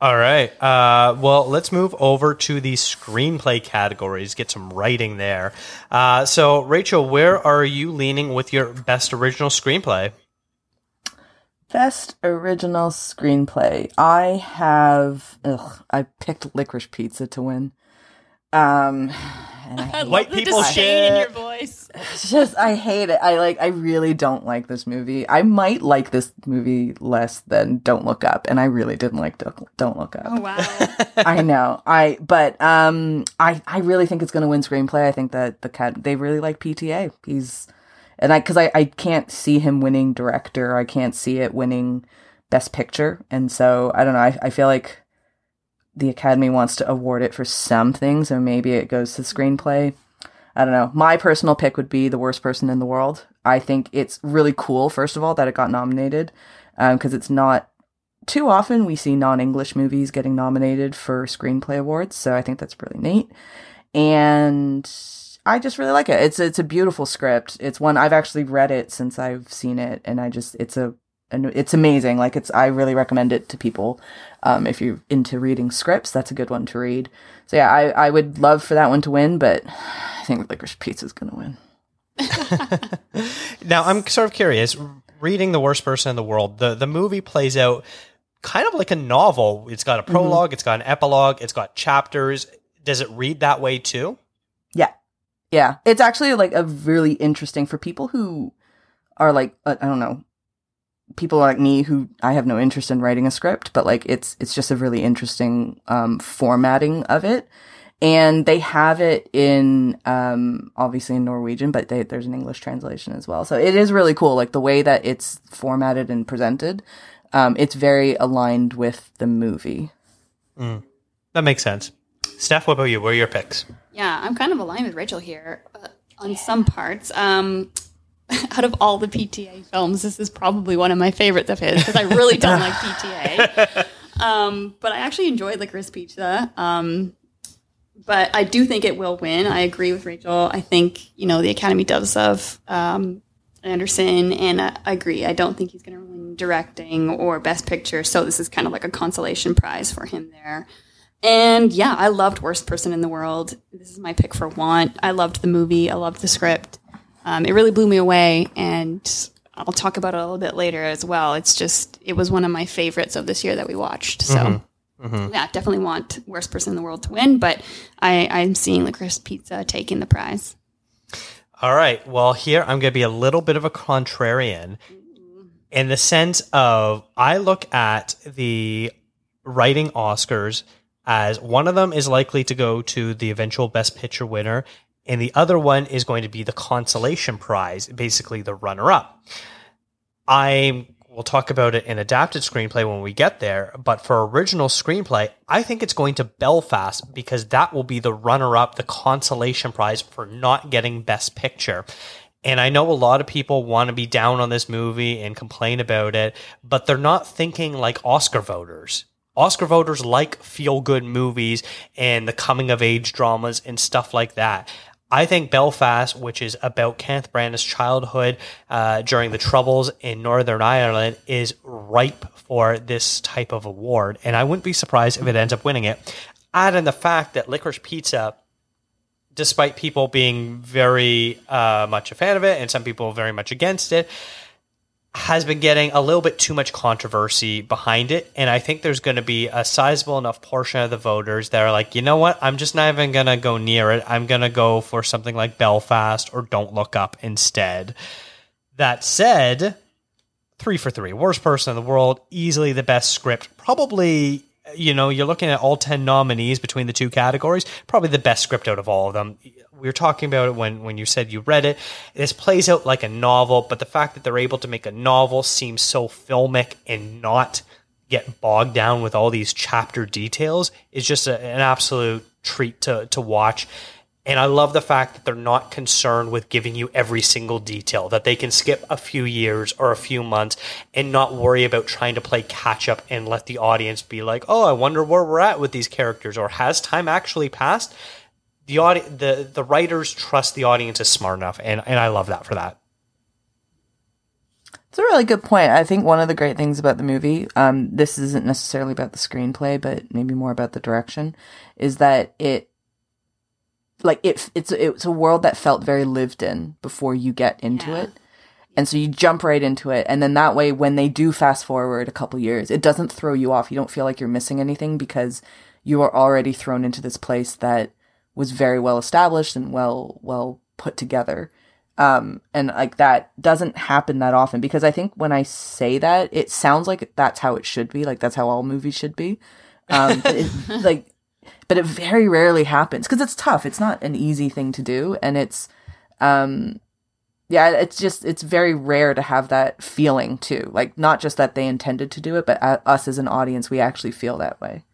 All right. Uh, well, let's move over to the screenplay categories, get some writing there. Uh, so, Rachel, where are you leaning with your best original screenplay? Best original screenplay. I have. Ugh, I picked Licorice Pizza to win. Um, and I I hate, White love the people disdain in shit. your voice. it's just I hate it. I like. I really don't like this movie. I might like this movie less than Don't Look Up, and I really didn't like Don't, Don't Look Up. Oh wow. I know. I but um I I really think it's going to win screenplay. I think that the cat they really like PTA. He's and I cuz I I can't see him winning director. I can't see it winning best picture. And so I don't know. I I feel like the academy wants to award it for something, so maybe it goes to screenplay. I don't know. My personal pick would be The Worst Person in the World. I think it's really cool first of all that it got nominated um, because it's not too often we see non-English movies getting nominated for screenplay awards, so I think that's really neat. And I just really like it. It's it's a beautiful script. It's one I've actually read it since I've seen it, and I just it's a and it's amazing. Like it's I really recommend it to people. Um, if you're into reading scripts, that's a good one to read. So yeah, I I would love for that one to win, but I think Licorice Pizza's gonna win. Now, I'm sort of curious. Reading The Worst Person in the World, the, the movie plays out kind of like a novel. It's got a prolog it's got an epilogue, it's got chapters. Does it read that way too? Yeah. Yeah. It's actually like a really interesting for people who are like uh, I don't know, people like me who I have no interest in writing a script, but like it's it's just a really interesting um formatting of it. And they have it in um obviously in Norwegian, but they, there's an English translation as well. So it is really cool like the way that it's formatted and presented. Um it's very aligned with the movie. That makes sense. Steph, what about you? Where are your picks? Yeah, I'm kind of aligned with Rachel here uh, on some parts. Um, out of all the PTA films, this is probably one of my favorites of his because I really don't like PTA. Um, but I actually enjoyed Licorice Pizza. Um, but I do think it will win. I agree with Rachel. I think you know the Academy does love um, Anderson, and I, I agree. I don't think he's going to win directing or Best Picture. So this is kind of like a consolation prize for him there. And yeah, I loved Worst Person in the World. This is my pick for Want. I loved the movie. I loved the script. Um, it really blew me away, and I'll talk about it a little bit later as well. It's just it was one of my favorites of this year that we watched. So mm-hmm. Mm-hmm. yeah, definitely want Worst Person in the World to win, but I, I'm seeing Licorice Pizza taking the prize. All right. Well, here I'm going to be a little bit of a contrarian mm-hmm. in the sense of I look at the writing Oscars as one of them is likely to go to the eventual Best Picture winner, and the other one is going to be the consolation prize, basically the runner up. I will talk about it in adapted screenplay when we get there, but for original screenplay, I think it's going to Belfast because that will be the runner up, the consolation prize for not getting Best Picture. And I know a lot of people want to be down on this movie and complain about it, but they're not thinking like Oscar voters. Oscar voters like feel good movies and the coming of age dramas and stuff like that. I think Belfast, which is about Kenneth Branagh's childhood uh, during the Troubles in Northern Ireland, is ripe for this type of award. And I wouldn't be surprised if it ends up winning it. Add in the fact that Licorice Pizza, despite people being very uh, much a fan of it and some people very much against it, has been getting a little bit too much controversy behind it. And I think there's going to be a sizable enough portion of the voters that are like, you know what? I'm just not even going to go near it. I'm going to go for something like Belfast or Don't Look Up instead. That said, three for three. Worst person in the world, easily the best script. Probably, you know, you're looking at all 10 nominees between the two categories. Probably the best script out of all of them we were talking about it when when you said you read it. This plays out like a novel, but the fact that they're able to make a novel seem so filmic and not get bogged down with all these chapter details is just a, an absolute treat to to watch. And I love the fact that they're not concerned with giving you every single detail, that they can skip a few years or a few months and not worry about trying to play catch up and let the audience be like, oh, I wonder where we're at with these characters, or has time actually passed? The audi- the the writers trust the audience is smart enough, and and I love that for that. It's a really good point. I think one of the great things about the movie, um, this isn't necessarily about the screenplay, but maybe more about the direction, is that it, like it, it's it's a world that felt very lived in before you get into Yeah. it, and so you jump right into it, and then that way, when they do fast forward a couple years, it doesn't throw you off. You don't feel like you're missing anything because you are already thrown into this place that was very well established and well well put together. Um and like that doesn't happen that often because i think when i say that it sounds like that's how it should be like that's how all movies should be. Um but it, like but it very rarely happens because it's tough. It's not an easy thing to do and it's um yeah it's just it's very rare to have that feeling too. Like not just that they intended to do it but uh, us as an audience we actually feel that way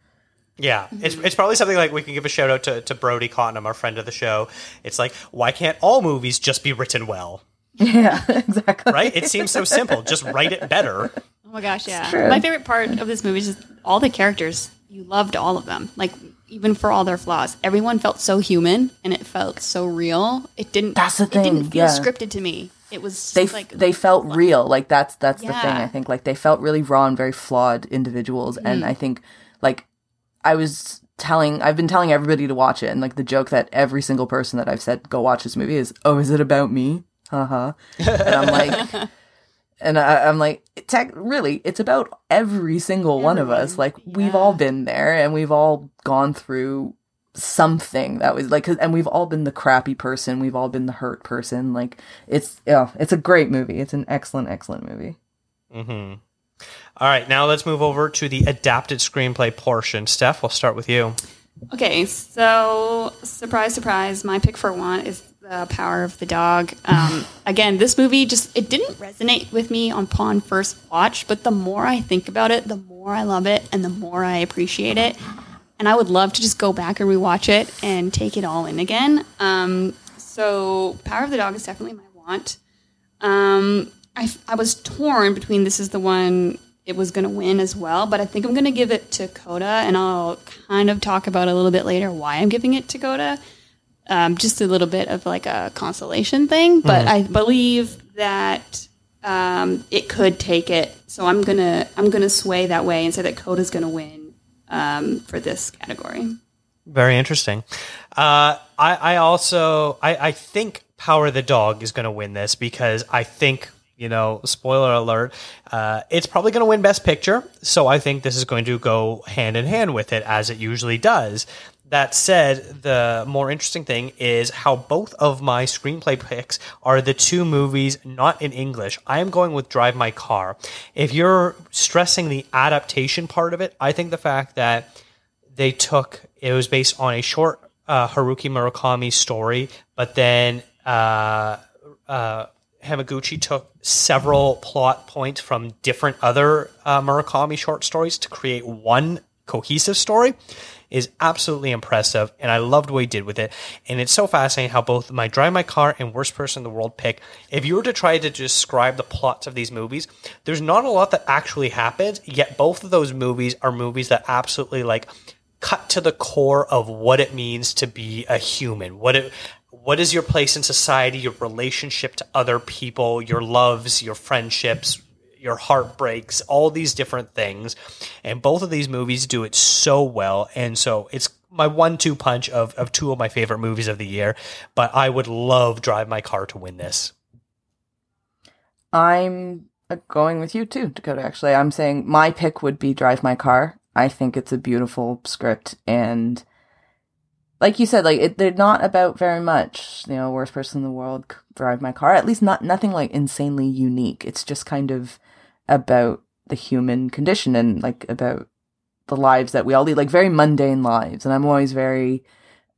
Yeah, it's it's probably something like we can give a shout out to, to Brody Cottenham, our friend of the show. It's like, why can't all movies just be written well? yeah exactly Right? It seems so simple. Just write it better. Oh my gosh, yeah. My favorite part of this movie is just all the characters. You loved all of them. Like even for all their flaws, everyone felt so human and it felt so real. It didn't. That's the thing. It didn't feel yeah. scripted to me. It was just they like they felt real like that's that's the thing i think like they felt really raw and very flawed individuals and Mm. i think like i was telling i've been telling everybody to watch it and like the joke that every single person that i've said go watch this movie is oh is it about me? Huh. and i'm like and I, i'm like tech really it's about every single one of us. Everyone, like we've all been there and we've all gone through something that was like 'cause- and we've all been the crappy person we've all been the hurt person like it's yeah it's a great movie it's an excellent excellent movie. Hmm All right, now let's move over to the adapted screenplay portion. Steph, we'll start with you. Okay, so surprise, surprise, my pick for one is the Power of the Dog. Um, again, this movie just it didn't resonate with me on upon first watch, but the more I think about it, the more I love it and the more I appreciate it. And I would love to just go back and rewatch it and take it all in again. Um, so Power of the Dog is definitely my want. Um, I, I was torn between this is the one it was going to win as well, but I think I'm going to give it to Coda, and I'll kind of talk about a little bit later why I'm giving it to Coda. Um, just a little bit of like a consolation thing, but I believe that um, it could take it. So I'm gonna I'm gonna sway that way and say that Coda's going to win um, for this category. Very interesting. Uh, I, I also I, I think Power of the Dog is going to win this because I think you know spoiler alert uh, it's probably going to win Best Picture. So I think this is going to go hand in hand with it as it usually does. That said, the more interesting thing is how both of my screenplay picks are the two movies not in English. I am going with Drive My Car. If you're stressing the adaptation part of it, I think the fact that they took it was based on a short uh, Haruki Murakami story, but then uh, uh, Hamaguchi took several plot points from different other uh, Murakami short stories to create one cohesive story is absolutely impressive and I loved what he did with it. And it's so fascinating how both my Drive My Car and Worst Person in the World pick, if you were to try to describe the plots of these movies, there's not a lot that actually happens, yet both of those movies are movies that absolutely like cut to the core of what it means to be a human. What it what is your place in society, your relationship to other people, your loves, your friendships, your heartbreaks, all these different things. And both of these movies do it so well. And so it's my one two punch of, of two of my favorite movies of the year. But I would love Drive My Car to win this. I'm going with you too, Dakota. Actually, I'm saying my pick would be Drive My Car. I think it's a beautiful script, and like you said, like it, they're not about very much. You know, worst person in the world, Drive My Car. At least not nothing like insanely unique. It's just kind of about the human condition and like about the lives that we all lead, like very mundane lives. And I'm always very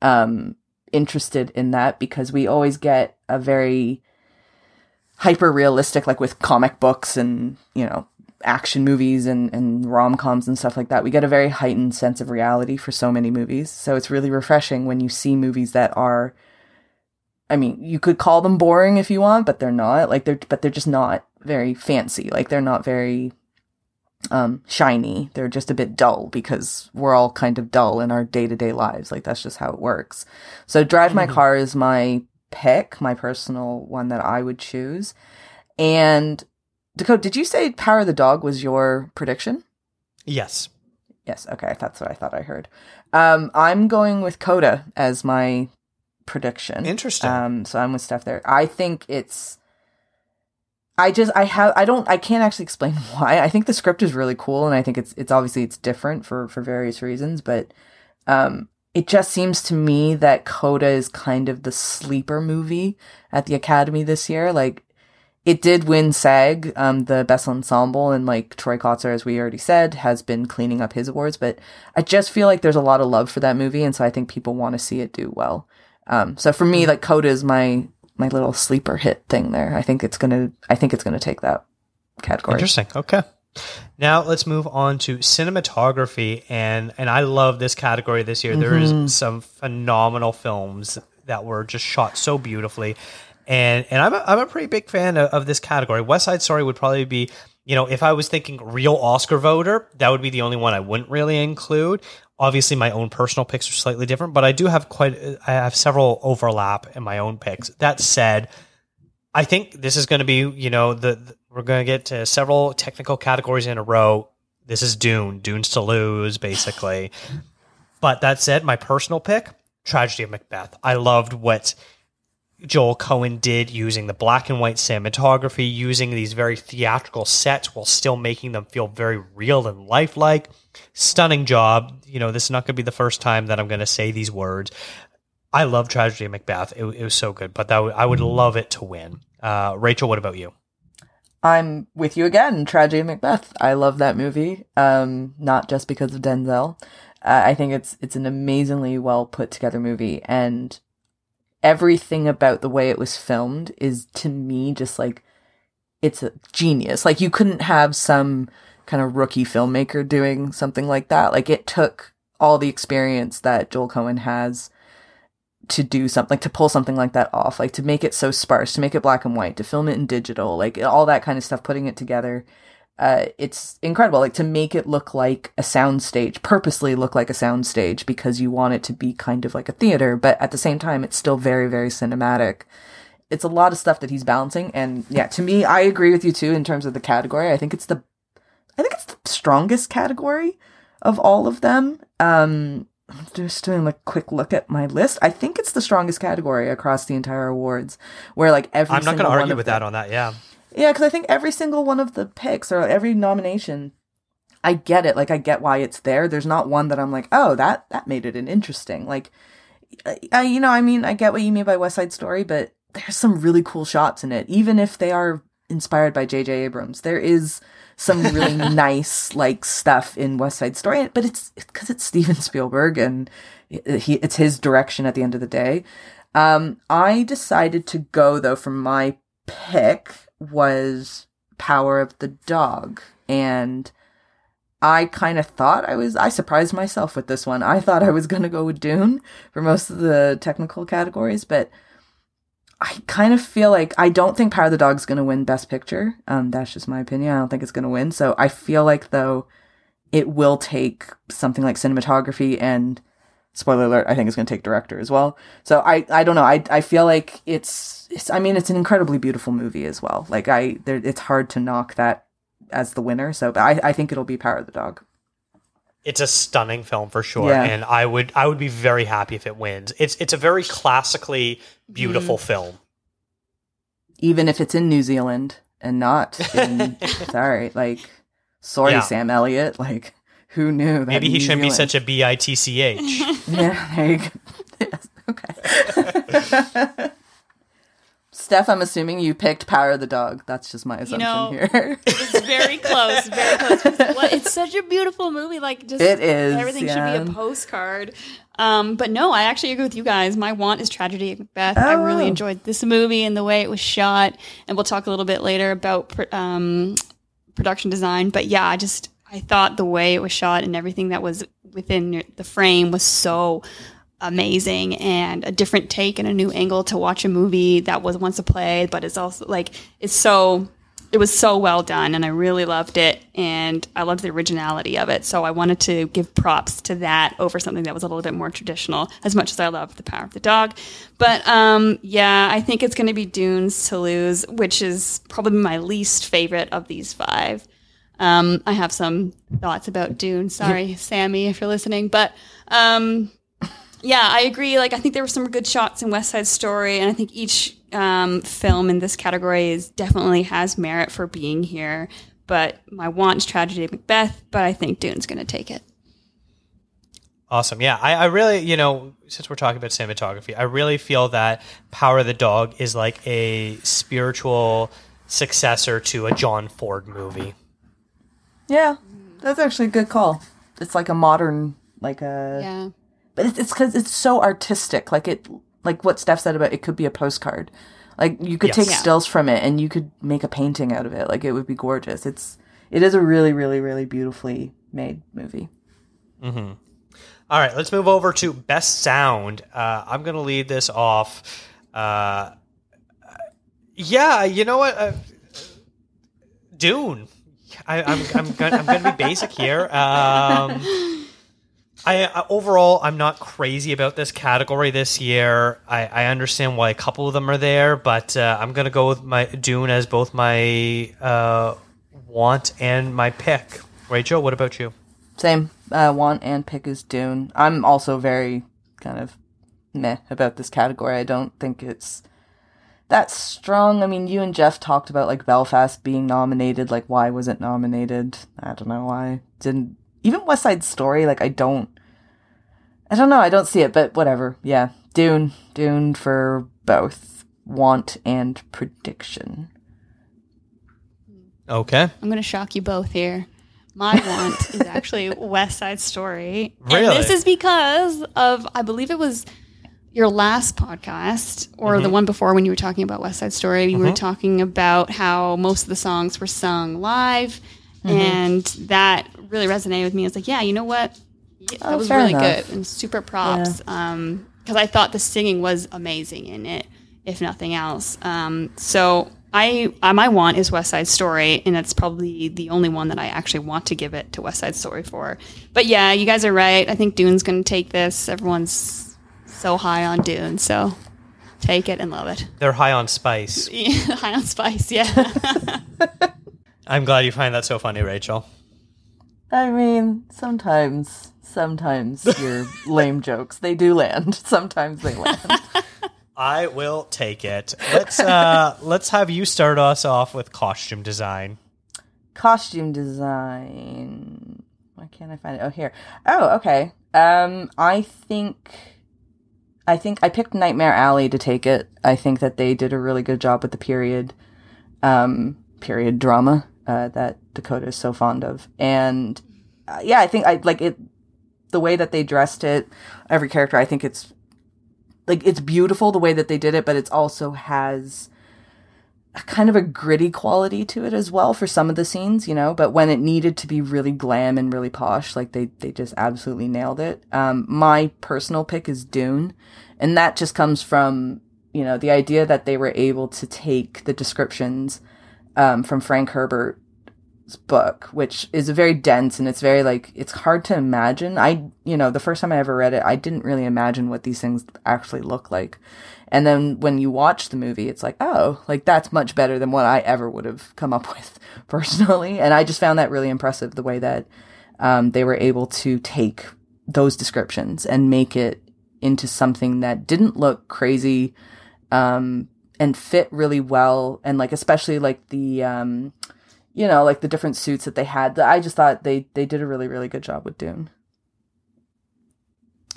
um interested in that because we always get a very hyper realistic, like with comic books and, you know, action movies and, and rom coms and stuff like that. We get a very heightened sense of reality for so many movies. So it's really refreshing when you see movies that are, I mean, you could call them boring if you want, but they're not. Like they're, but they're just not very fancy. Like they're not very, um, shiny. They're just a bit dull because we're all kind of dull in our day to day lives. Like that's just how it works. So Drive My Car is my pick, my personal one that I would choose. And Dakota, did you say Power of the Dog was your prediction? Yes. Yes, okay, that's what I thought I heard. Um, I'm going with Coda as my prediction. Interesting. Um, so I'm with Steph there. I think it's. I just I have I don't I can't actually explain why. I think the script is really cool, and I think it's it's obviously it's different for for various reasons, but um, it just seems to me that Coda is kind of the sleeper movie at the Academy this year. Like it did win SAG, um, the best ensemble, and like Troy Kotsur, as we already said, has been cleaning up his awards. But I just feel like there's a lot of love for that movie, and so I think people want to see it do well. Um, so for me, like Coda is my my little sleeper hit thing there. I think it's gonna I think it's gonna take that category. Interesting. Okay. Now let's move on to cinematography, and and I love this category this year. There is some phenomenal films that were just shot so beautifully, and and I'm a, I'm a pretty big fan of, of this category. West Side Story would probably be, you know, if I was thinking real Oscar voter, that would be the only one I wouldn't really include. Obviously, my own personal picks are slightly different, but I do have quite I have several overlap in my own picks. That said, I think this is going to be, you know, the, the- we're going to get to several technical categories in a row. This is Dune, Dune's to lose, basically. But that said, my personal pick, Tragedy of Macbeth. I loved what Joel Coen did using the black and white cinematography, using these very theatrical sets while still making them feel very real and lifelike. Stunning job. You know, this is not going to be the first time that I'm going to say these words. I love Tragedy of Macbeth. It, it was so good, but that w- I would love it to win. Uh, Rachel, what about you? I'm with you again. Tragedy of Macbeth. I love that movie. Um, not just because of Denzel. Uh, I think it's it's an amazingly well put together movie, and everything about the way it was filmed is to me just like it's a genius. Like you couldn't have some kind of rookie filmmaker doing something like that. Like it took all the experience that Joel Coen has to do something like to pull something like that off like to make it so sparse to make it black and white to film it in digital like all that kind of stuff putting it together uh, it's incredible like to make it look like a soundstage purposely look like a soundstage because you want it to be kind of like a theater but at the same time it's still very very cinematic it's a lot of stuff that he's balancing and yeah to me i agree with you too in terms of the category i think it's the i think it's the strongest category of all of them um I'm just doing a quick look at my list. I think it's the strongest category across the entire awards, where like every. I'm not going to argue with that on that. Yeah. Yeah, because I think every single one of the picks or every nomination, I get it. Like I get why it's there. There's not one that I'm like, oh, that that made it an interesting. Like, I, you know, I mean, I get what you mean by West Side Story, but there's some really cool shots in it, even if they are inspired by J.J. Abrams. There is some really nice like stuff in West Side Story, but it's because it's Steven Spielberg and he it's his direction at the end of the day. Um, I decided to go though for my pick was Power of the Dog, and I kind of thought I was I surprised myself with this one. I thought I was going to go with Dune for most of the technical categories, but I kind of feel like I don't think Power of the Dog's going to win Best Picture. Um, that's just my opinion. I don't think it's going to win. So I feel like though it will take something like cinematography and spoiler alert, I think it's going to take director as well. So I, I don't know. I, I feel like it's, it's, I mean, it's an incredibly beautiful movie as well. Like I, there, it's hard to knock that as the winner. So, but I, I think it'll be Power of the Dog. It's a stunning film for sure, Yeah. and I would I would be very happy if it wins. It's it's a very classically beautiful mm. film. even if it's in New Zealand and not in, sorry, like, sorry, Yeah. Sam Elliott. Like, who knew that? Maybe he New shouldn't be Zealand- such a b i t c h. Yeah, there you go. Yes, okay. Steph, I'm assuming you picked Power of the Dog. That's just my assumption know, here. It's very close, very close. Well, it's such a beautiful movie. Like, just It is, Everything yeah. should be a postcard. Um, but no, I actually agree with you guys. My want is Tragedy of Macbeth. I Oh, really enjoyed this movie and the way it was shot. And we'll talk a little bit later about um, production design. But yeah, I just I thought the way it was shot and everything that was within the frame was so amazing and a different take and a new angle to watch a movie that was once a play, but it's also like it's so it was so well done and I really loved it and I loved the originality of it. So I wanted to give props to that over something that was a little bit more traditional, as much as I love the power of the dog. But um yeah, I think it's gonna be Dunes to lose, which is probably my least favorite of these five. Um, I have some thoughts about Dune. Sorry, Sammy, if you're listening. But um, yeah, I agree. Like, I think there were some good shots in West Side Story, and I think each um, film in this category is definitely has merit for being here. But my want is Tragedy of Macbeth, but I think Dune's going to take it. Awesome. Yeah, I, I really, you know, since we're talking about cinematography, I really feel that Power of the Dog is like a spiritual successor to a John Ford movie. Yeah, that's actually a good call. It's like a modern, like a, Yeah. but it's it's because it's so artistic. Like it, like what Steph said about it could be a postcard. Like you could Yes. take Yeah. stills from it and you could make a painting out of it. Like it would be gorgeous. It's it is a really really really beautifully made movie. Mm-hmm. All right, let's move over to best sound. Uh, I'm going to lead this off. Uh, yeah, you know what? Uh, Dune. I, I'm I'm going I'm to be basic here. Um, I uh, overall I'm not crazy about this category this year. I, I understand why a couple of them are there, but uh, I'm going to go with my Dune as both my uh, want and my pick. Rachel, what about you? Same. Uh, want and pick is Dune. I'm also very kind of meh about this category. I don't think it's that strong. I mean, you and Jeff talked about like Belfast being nominated. Like, why was it nominated? I don't know why. Didn't even West Side Story. Like, I don't. I don't know. I don't see it, but whatever. Yeah, Dune. Dune for both want and prediction. Okay. I'm going to shock you both here. My want is actually West Side Story. Really? And this is because of, I believe it was your last podcast or the one before when you were talking about West Side Story. You were talking about how most of the songs were sung live. And that really resonated with me. It's like, yeah, you know what? Yeah, that Oh, was really enough. good and super props. Um, because I thought the singing was amazing in it, if nothing else. Um, so I uh, my want is West Side Story, and that's probably the only one that I actually want to give it to West Side Story for. But yeah, you guys are right. I think Dune's going to take this. Everyone's so high on Dune, so take it and love it. They're high on spice. high on spice, yeah. I'm glad you find that so funny, Rachel. I mean, sometimes, sometimes your lame jokes they do land. Sometimes they land. I will take it. Let's uh let's have you start us off with costume design. Costume design. Why can't I find it? Oh, here. Oh, okay. Um, I think, I think I picked Nightmare Alley to take it. I think that they did a really good job with the period, um, period drama uh, that Dakota is so fond of, and uh, yeah, I think I like it. The way that they dressed it, every character, I think it's like it's beautiful the way that they did it, but it's also has kind of a gritty quality to it as well for some of the scenes, you know. But when it needed to be really glam and really posh, like they they just absolutely nailed it. Um, my personal pick is Dune, and that just comes from you know the idea that they were able to take the descriptions um, from Frank Herbert's book, which is very dense and it's very like it's hard to imagine. I you know the first time I ever read it, I didn't really imagine what these things actually look like. And then when you watch the movie, it's like, oh, like that's much better than what I ever would have come up with personally. And I just found that really impressive the way that um, they were able to take those descriptions and make it into something that didn't look crazy um, and fit really well. And like, especially like the, um, you know, like the different suits that they had. I just thought they, they did a really, really good job with Dune.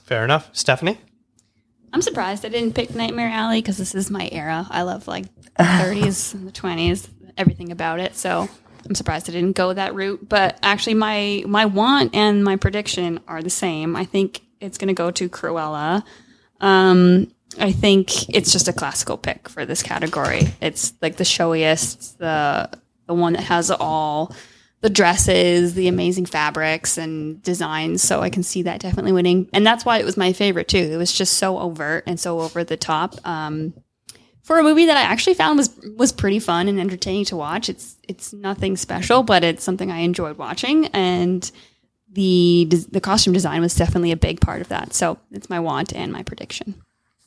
Fair enough. Stephanie? I'm surprised I didn't pick Nightmare Alley because this is my era. I love like the 30s and the 20s, everything about it. So I'm surprised I didn't go that route. But actually, my my want and my prediction are the same. I think it's going to go to Cruella. Um, I think it's just a classical pick for this category. It's like the showiest, the the one that has it all the dresses, the amazing fabrics and designs. So I can see that definitely winning. And that's why it was my favorite too. It was just so overt and so over the top. Um, for a movie that I actually found was was pretty fun and entertaining to watch. It's it's nothing special, but it's something I enjoyed watching and the the costume design was definitely a big part of that. So it's my want and my prediction.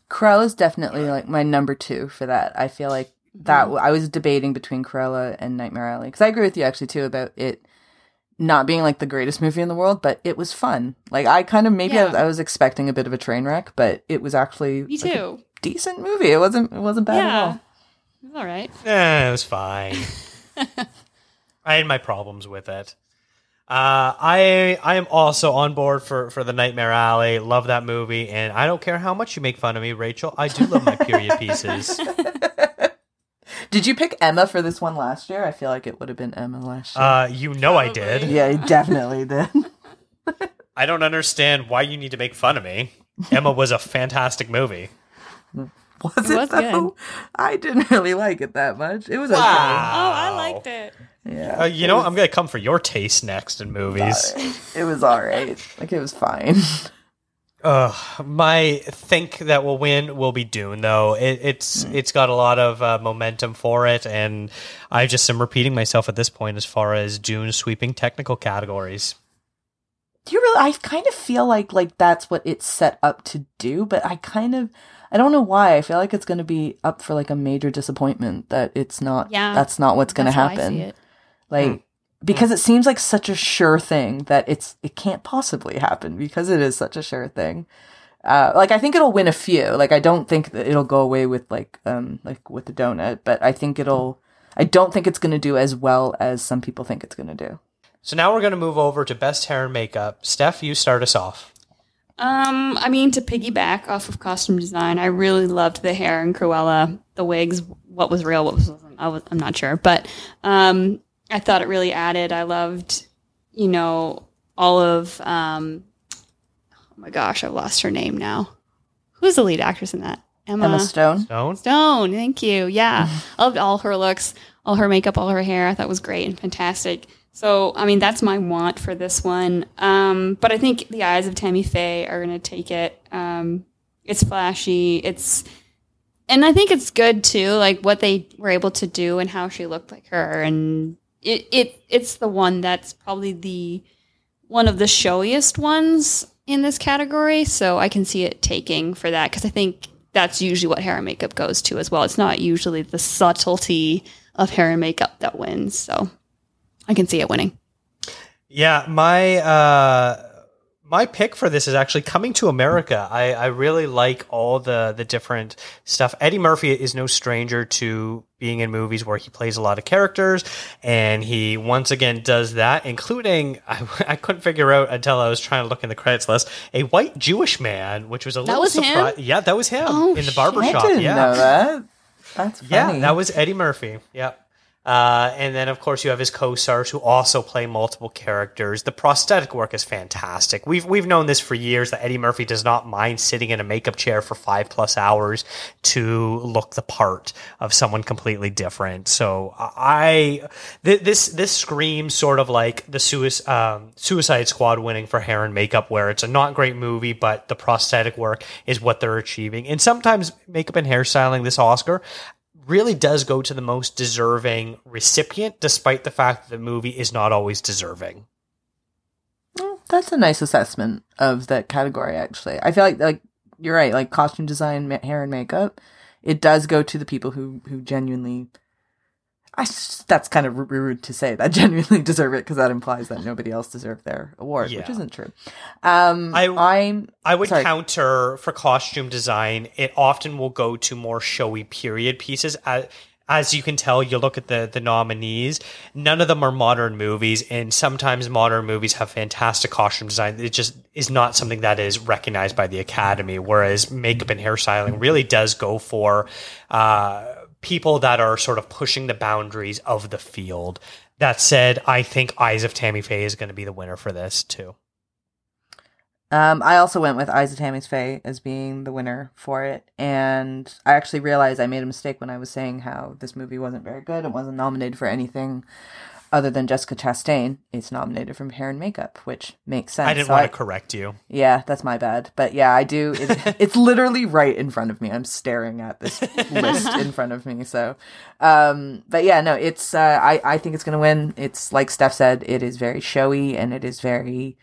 Cruella's definitely like my number two for that. I feel like that I was debating between Cruella and Nightmare Alley because I agree with you actually too about it not being like the greatest movie in the world, but it was fun. Like I kind of maybe I, Yeah. was, I was expecting a bit of a train wreck, but it was actually Me like, a too. decent movie. It wasn't it wasn't bad at Yeah. all. It's all right. Eh, it was fine. I had my problems with it. Uh, I I am also on board for, for the Nightmare Alley. Love that movie, and I don't care how much you make fun of me, Rachel. I do love my period pieces. Did you pick Emma for this one last year? I feel like it would have been Emma last year. Uh, you know I did. yeah, you definitely did. I don't understand why you need to make fun of me. Emma was a fantastic movie. Was it, was though? good. I didn't really like it that much. It was Wow. Oh, I liked it. Yeah. Uh, you know, I'm gonna come for your taste next in movies. It was all right. Like it was fine. Uh, my think that will win will be Dune, though. It, it's it's got a lot of uh, momentum for it, and I just am repeating myself at this point as far as Dune sweeping technical categories. Do you really? I kind of feel like like that's what it's set up to do, but I kind of I don't know why. I feel like it's going to be up for like a major disappointment that it's not. Yeah, that's not what's going to That's I happen. see it. Like because it seems like such a sure thing that it's it can't possibly happen because it is such a sure thing. Uh, like I think it'll win a few. Like I don't think that it'll go away with like um like with the donut, but I think it'll. I don't think it's going to do as well as some people think it's going to do. So now we're going to move over to best hair and makeup. Steph, you start us off. Um, I mean, to piggyback off of costume design, I really loved the hair in Cruella, the wigs, what was real, what was I was I'm not sure, but um, I thought it really added. I loved, you know, all of um, oh my gosh, I've lost her name now. Who's the lead actress in that? Emma Stone. Stone. Stone. Thank you. Yeah, I loved all her looks, all her makeup, all her hair. I thought was great and fantastic. So, I mean, that's my want for this one. Um, but I think the eyes of Tammy Faye are going to take it. Um, It's flashy. It's and I think it's good too, like what they were able to do and how she looked like her, and it it it's the one that's probably the one of the showiest ones in this category. So I can see it taking for that because I think that's usually what hair and makeup goes to as well. It's not usually the subtlety of hair and makeup that wins. So I can see it winning. Yeah, my uh my pick for this is actually coming to America. I, I really like all the the different stuff. Eddie Murphy is no stranger to being in movies where he plays a lot of characters, and he once again does that, including I, I couldn't figure out until I was trying to look in the credits list a white Jewish man, which was a little surprise. Yeah, that was him Oh, in the shit. I barbershop. didn't yeah, know that. That's funny. yeah, that was Eddie Murphy. Yeah. Uh, and then, of course, you have his co-stars who also play multiple characters. The prosthetic work is fantastic. We've we've known this for years that Eddie Murphy does not mind sitting in a makeup chair for five plus hours to look the part of someone completely different. So I th- this this screams sort of like the um, Suicide Squad winning for hair and makeup, where it's a not great movie, but the prosthetic work is what they're achieving. And sometimes makeup and hairstyling this Oscar really does go to the most deserving recipient, despite the fact that the movie is not always deserving. Well, that's a nice assessment of that category. Actually, I feel like like you're right. Like costume design, hair and makeup, it does go to the people who who genuinely. I that's kind of rude to say that genuinely deserve it because that implies that nobody else deserved their award, which isn't true. Um, I- I, am I would Sorry. counter for costume design, it often will go to more showy period pieces. As, as you can tell, you look at the, the nominees, none of them are modern movies, and sometimes modern movies have fantastic costume design. It just is not something that is recognized by the Academy, whereas makeup and hairstyling really does go for uh, people that are sort of pushing the boundaries of the field. That said, I think Eyes of Tammy Faye is going to be the winner for this, too. Um, I also went with Eyes of Tammy's Faye as being the winner for it, and I actually realized I made a mistake when I was saying how this movie wasn't very good. It wasn't nominated for anything other than Jessica Chastain. It's nominated for hair and makeup, which makes sense. I didn't So want to correct you. Yeah, that's my bad. But yeah, I do. It, it's literally right in front of me. I'm staring at this list in front of me. So, um, but yeah, no, it's. Uh, I I think it's gonna win. It's like Steph said. It is very showy and it is very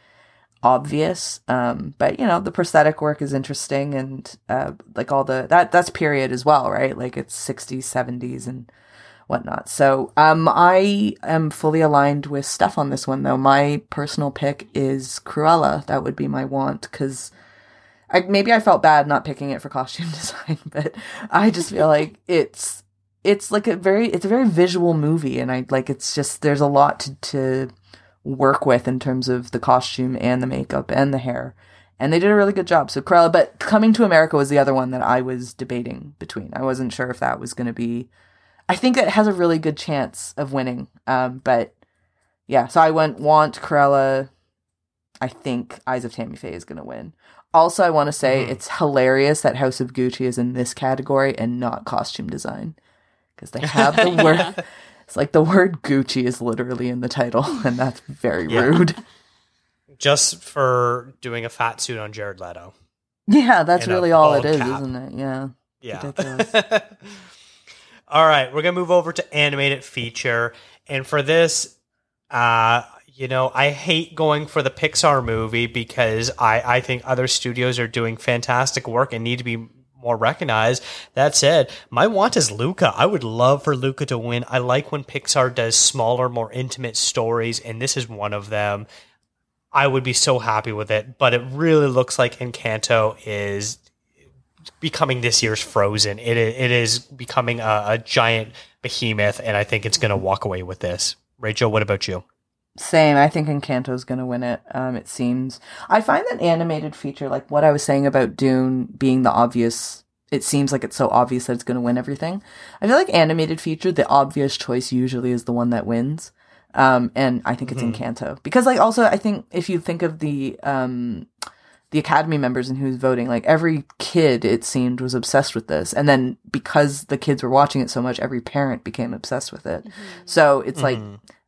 obvious. Um, but you know, the prosthetic work is interesting and uh, like all the that that's period as well, right? Like it's 60s, 70s, and whatnot. So um, I am fully aligned with Steph on this one, though. My personal pick is Cruella. That would be my want because I maybe I felt bad not picking it for costume design, but I just feel like it's it's like a very it's a very visual movie, and I like it's just there's a lot to, to work with in terms of the costume and the makeup and the hair. And they did a really good job. So Cruella, but Coming to America was the other one that I was debating between. I wasn't sure if that was going to be I think it has a really good chance of winning. Um, but yeah, so I went want Cruella. I think Eyes of Tammy Faye is going to win. Also, I want to say it's hilarious that House of Gucci is in this category and not costume design because they have the word. It's like the word Gucci is literally in the title, and that's very Yeah. rude. just for doing a fat suit on Jared Leto. Yeah, that's really all it is, is, cap. isn't it? Yeah. Yeah. All right, we're gonna move over to animated feature, and for this, uh, you know, I hate going for the Pixar movie because I I think other studios are doing fantastic work and need to be more recognized. That said, my want is Luca. I would love for Luca to win. I like when Pixar does smaller, more intimate stories, and this is one of them. I would be so happy with it, but it really looks like Encanto is becoming this year's Frozen. It it is becoming a, a giant behemoth, and I think it's going to walk away with this. Rachel, what about you? Same. I think Encanto's going to win it. Um, it seems. I find that animated feature, like what I was saying about Dune being the obvious. It seems like it's so obvious that it's going to win everything. I feel like animated feature, the obvious choice usually is the one that wins. Um, and I think it's Encanto because, like, also I think if you think of the um, the Academy members and who's voting, like every kid it seemed was obsessed with this, and then because the kids were watching it so much, every parent became obsessed with it. So it's like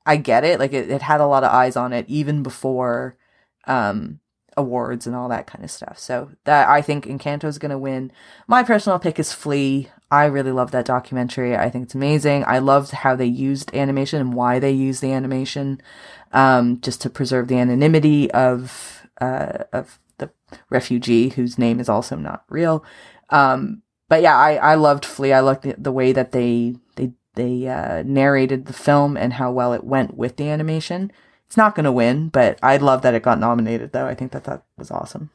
I get it. Like it, it had a lot of eyes on it even before um awards and all that kind of stuff. So that I think Encanto is going to win. My personal pick is Flee I really love that documentary. I think it's amazing. I loved how they used animation and why they used the animation, um, just to preserve the anonymity of uh, of the refugee whose name is also not real. Um, but yeah, I, I loved Flee. I liked the, the way that they they they uh, narrated the film and how well it went with the animation. It's not going to win, but I love that it got nominated. Though I think that that was awesome.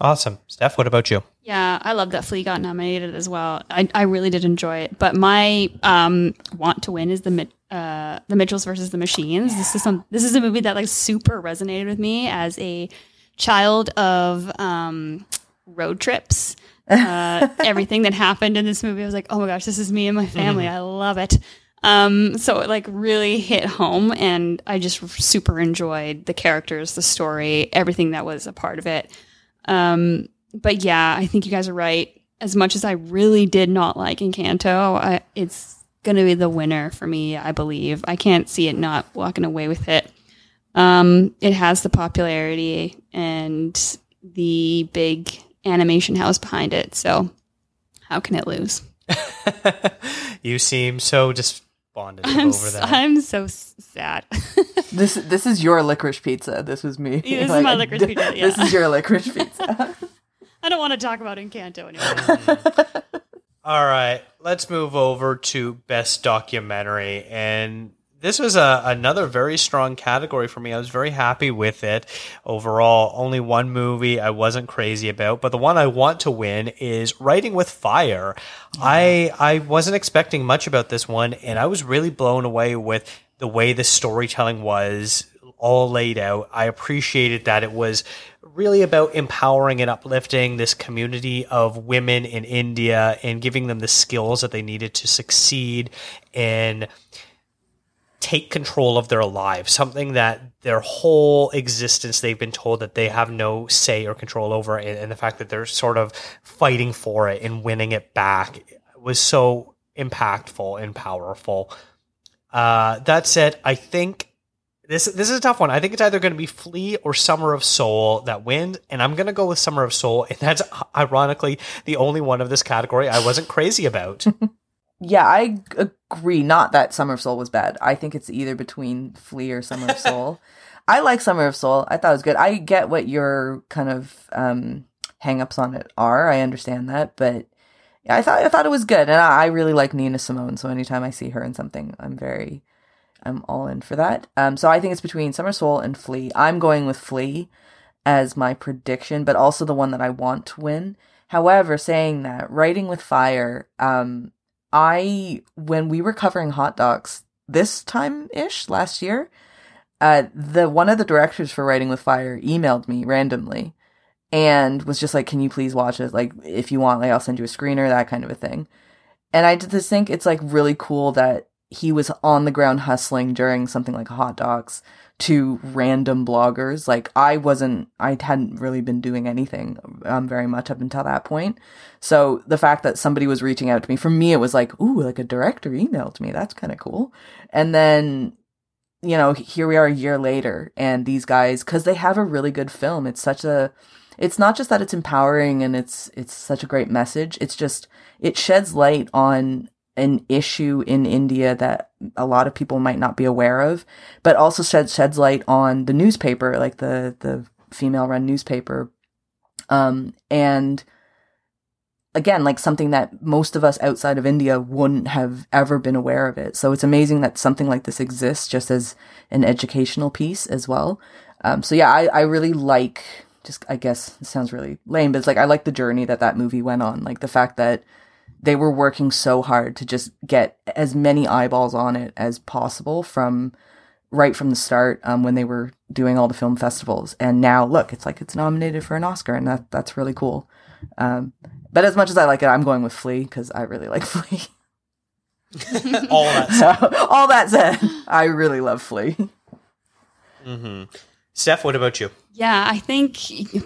Awesome. Steph, what about you? Yeah, I love that Flee got nominated as well. I, I really did enjoy it. But my um, want to win is the Mi- uh, the Mitchells versus the Machines. This is some this is a movie that like super resonated with me as a child of um, road trips. Uh, everything that happened in this movie, I was like, oh my gosh, this is me and my family. I love it. Um, so it like really hit home, and I just super enjoyed the characters, the story, everything that was a part of it. Um, but yeah, I think you guys are right. As much as I really did not like Encanto, I, it's going to be the winner for me, I believe. I can't see it not walking away with it. Um, it has the popularity and the big animation house behind it. So how can it lose? you seem so despondent I'm, over that. I'm so sad. This this is your licorice pizza. This was me. Yeah, this is my licorice pizza, This is your licorice pizza. I don't want to talk about Encanto anymore. All right, let's move over to best documentary, and this was a, another very strong category for me. I was very happy with it overall. Only one movie I wasn't crazy about, but the one I want to win is Writing with Fire. I I wasn't expecting much about this one, and I was really blown away with the way the storytelling was all laid out. I appreciated that it was really about empowering and uplifting this community of women in India and giving them the skills that they needed to succeed and take control of their lives, something that their whole existence they've been told that they have no say or control over, and, and the fact that they're sort of fighting for it and winning it back was so impactful and powerful. Uh, that said, I think this this is a tough one. I think it's either going to be Flee or Summer of Soul that wins, and I'm going to go with Summer of Soul, and that's ironically the only one of this category I wasn't crazy about. yeah, I agree. Not that Summer of Soul was bad. I think it's either between Flee or Summer of Soul. I like Summer of Soul. I thought it was good. I get what your kind of um hangups on it are. I understand that, but yeah, I thought I thought it was good, and I, I really like Nina Simone. So anytime I see her in something, I'm very, I'm all in for that. Um, so I think it's between Summer Soul and Flee. I'm going with Flee as my prediction, but also the one that I want to win. However, saying that, Writing with Fire, um, I when we were covering hot dogs this time ish last year, uh, the one of the directors for Writing with Fire emailed me randomly and was just like, "Can you please watch it? Like, if you want, like, I'll send you a screener, that kind of a thing." And I just think it's like really cool that he was on the ground hustling during something like hot dogs to random bloggers. Like I wasn't, I hadn't really been doing anything um, very much up until that point. So the fact that somebody was reaching out to me, for me, it was like, ooh, like a director emailed me. That's kind of cool. And then, you know, here we are a year later, and these guys, because they have a really good film. It's such a, it's not just that it's empowering and it's it's such a great message. It's just it sheds light on an issue in India that a lot of people might not be aware of, but also sheds sheds light on the newspaper, like the the female run newspaper, um, and again, like something that most of us outside of India wouldn't have ever been aware of it. So it's amazing that something like this exists just as an educational piece as well. Um, so yeah, I I really like just I guess it sounds really lame, but it's like I like the journey that that movie went on, like the fact that they were working so hard to just get as many eyeballs on it as possible from right from the start um, when they were doing all the film festivals and now look it's like it's nominated for an oscar and that that's really cool um, but as much as i like it i'm going with flee because i really like flee All that stuff. all that said i really love flee Steph, what about you? Yeah, I think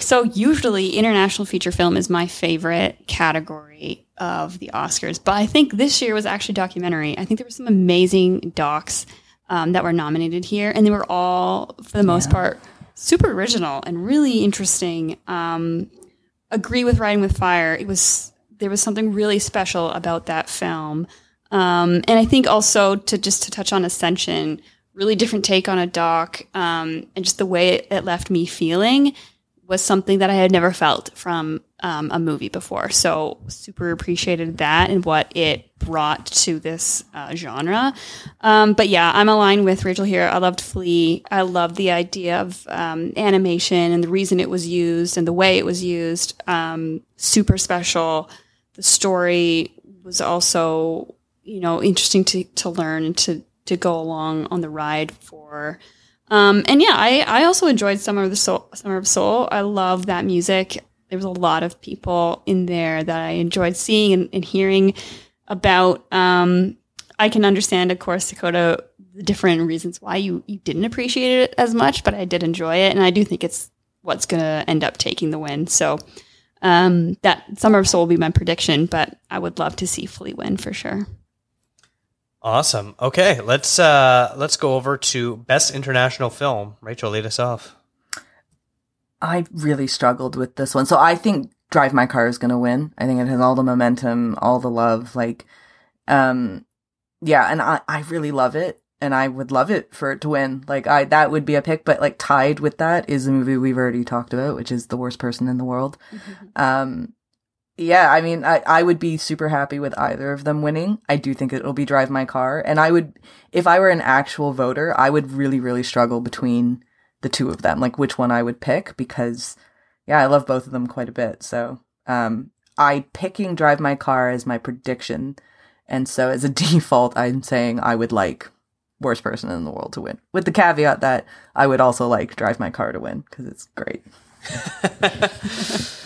so. Usually, international feature film is my favorite category of the Oscars, but I think this year was actually documentary. I think there were some amazing docs um, that were nominated here, and they were all, for the most part, super original and really interesting. Um, agree with Writing with Fire. It was there was something really special about that film, um, and I think also to just to touch on Ascension, really different take on a doc, um, and just the way it, it left me feeling was something that I had never felt from um, a movie before. So super appreciated that and what it brought to this uh, genre. Um, but yeah, I'm aligned with Rachel here. I loved Flee. I love the idea of um, animation and the reason it was used and the way it was used. Um, super special. The story was also, you know, interesting to, to learn and to, to go along on the ride for. Um, and yeah, I, I also enjoyed Summer of the Soul. Summer of Soul. I love that music. There was a lot of people in there that I enjoyed seeing and, and hearing about. Um, I can understand, of course, Dakota, the different reasons why you, you didn't appreciate it as much, but I did enjoy it, and I do think it's what's going to end up taking the win. So um, that Summer of Soul will be my prediction, but I would love to see Flee win for sure. Awesome. Okay, let's uh let's go over to best international film. Rachel, lead us off. I really struggled with this one. So I think Drive My Car is going to win. I think it has all the momentum, all the love. Like, um, yeah, and I, I really love it. And I would love it for it to win. Like, I, that would be a pick, but like tied with that is a movie we've already talked about, which is The Worst Person in the World. Um, yeah, I mean, I, I would be super happy with either of them winning. I do think it'll be Drive My Car. And I would, if I were an actual voter, I would really, really struggle between the two of them, like which one I would pick because, yeah, I love both of them quite a bit. So, um, I picking Drive My Car as my prediction. And so as a default, I'm saying I would like worst person in the world to win with the caveat that I would also like Drive My Car to win because it's great.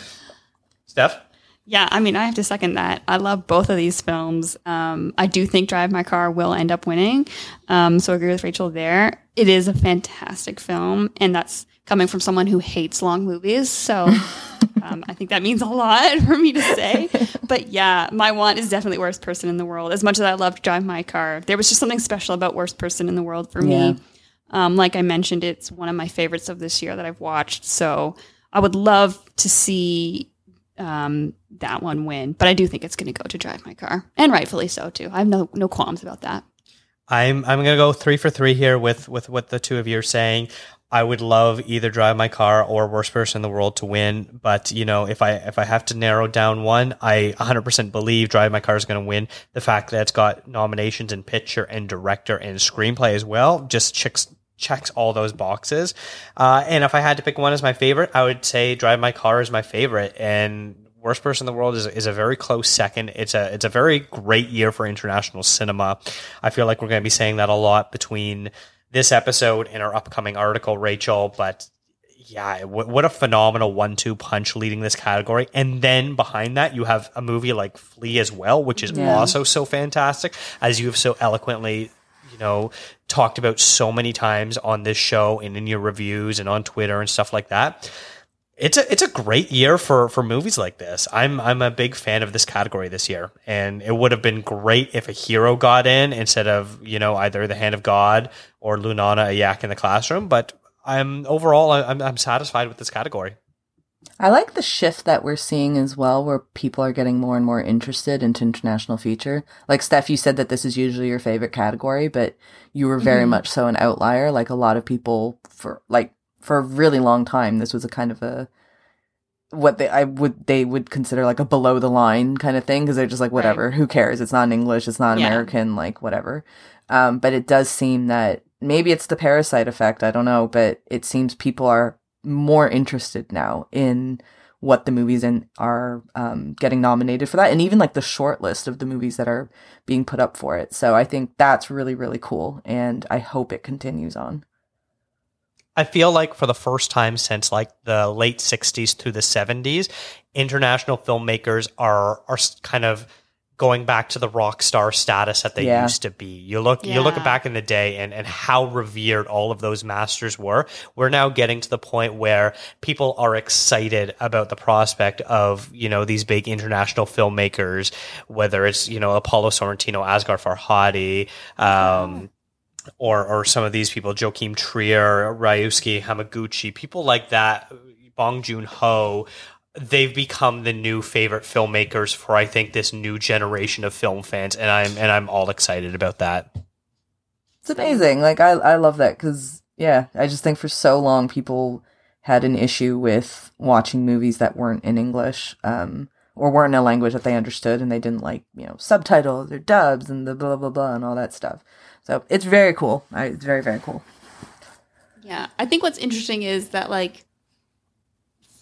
Steph? Yeah, I mean, I have to second that. I love both of these films. Um, I do think Drive My Car will end up winning. Um, so I agree with Rachel there. It is a fantastic film, and that's coming from someone who hates long movies. So um, I think that means a lot for me to say. But yeah, my want is definitely Worst Person in the World. As much as I love Drive My Car, there was just something special about Worst Person in the World for Yeah. me. Um, like I mentioned, it's one of my favorites of this year that I've watched. So I would love to see um, that one win, but I do think it's going to go to Drive My Car, and rightfully so too. I have no no qualms about that. I'm I'm gonna go three for three here with with what the two of you are saying. I would love either drive my car or worst person in the world to win, but you know if I if I have to narrow down one, I 100% believe drive my car is going to win. The fact that it's got nominations in picture and director and screenplay as well just checks checks all those boxes. Uh, and if I had to pick one as my favorite, I would say drive my car is my favorite and Worst Person in the World is, is a very close second. It's a it's a very great year for international cinema. I feel like we're going to be saying that a lot between this episode and our upcoming article, Rachel. But yeah, what, what a phenomenal one-two punch leading this category. And then behind that, you have a movie like Flee as well, which is Yeah. also so fantastic, as you have so eloquently you know talked about so many times on this show and in your reviews and on Twitter and stuff like that. It's a it's a great year for for movies like this. I'm I'm a big fan of this category this year, and it would have been great if a hero got in instead of you know either the Hand of God or Lunana, a yak in the classroom. But I'm overall I'm I'm satisfied with this category. I like the shift that we're seeing as well, where people are getting more and more interested into international feature. Like Steph, you said that this is usually your favorite category, but you were very much so an outlier. Like a lot of people for like for a really long time, this was a kind of a what they I would they would consider like a below the line kind of thing because they're just like whatever, who cares? It's not in English, it's not Yeah. American, like whatever. Um, but it does seem that maybe it's the parasite effect. I don't know, but it seems people are more interested now in what the movies in are um, getting nominated for that, and even like the short list of the movies that are being put up for it. So I think that's really really cool, and I hope it continues on. I feel like for the first time since like the late 60s through the 70s, international filmmakers are are kind of going back to the rock star status that they Yeah. used to be. You look you look Yeah. back in the day and and how revered all of those masters were. We're now getting to the point where people are excited about the prospect of, you know, these big international filmmakers, whether it's, you know, Paolo Sorrentino, Asghar Farhadi, um or or some of these people, Joachim Trier, Ryusuke Hamaguchi, people like that, Bong Joon Ho, they've become the new favorite filmmakers for I think this new generation of film fans, and I'm and I'm all excited about that. It's amazing. Like I I love that because yeah, I just think for so long people had an issue with watching movies that weren't in English. Um, or weren't in a language that they understood and they didn't like, you know, subtitles or dubs and the blah blah blah and all that stuff. So it's very cool. I, it's very very cool. Yeah, I think what's interesting is that like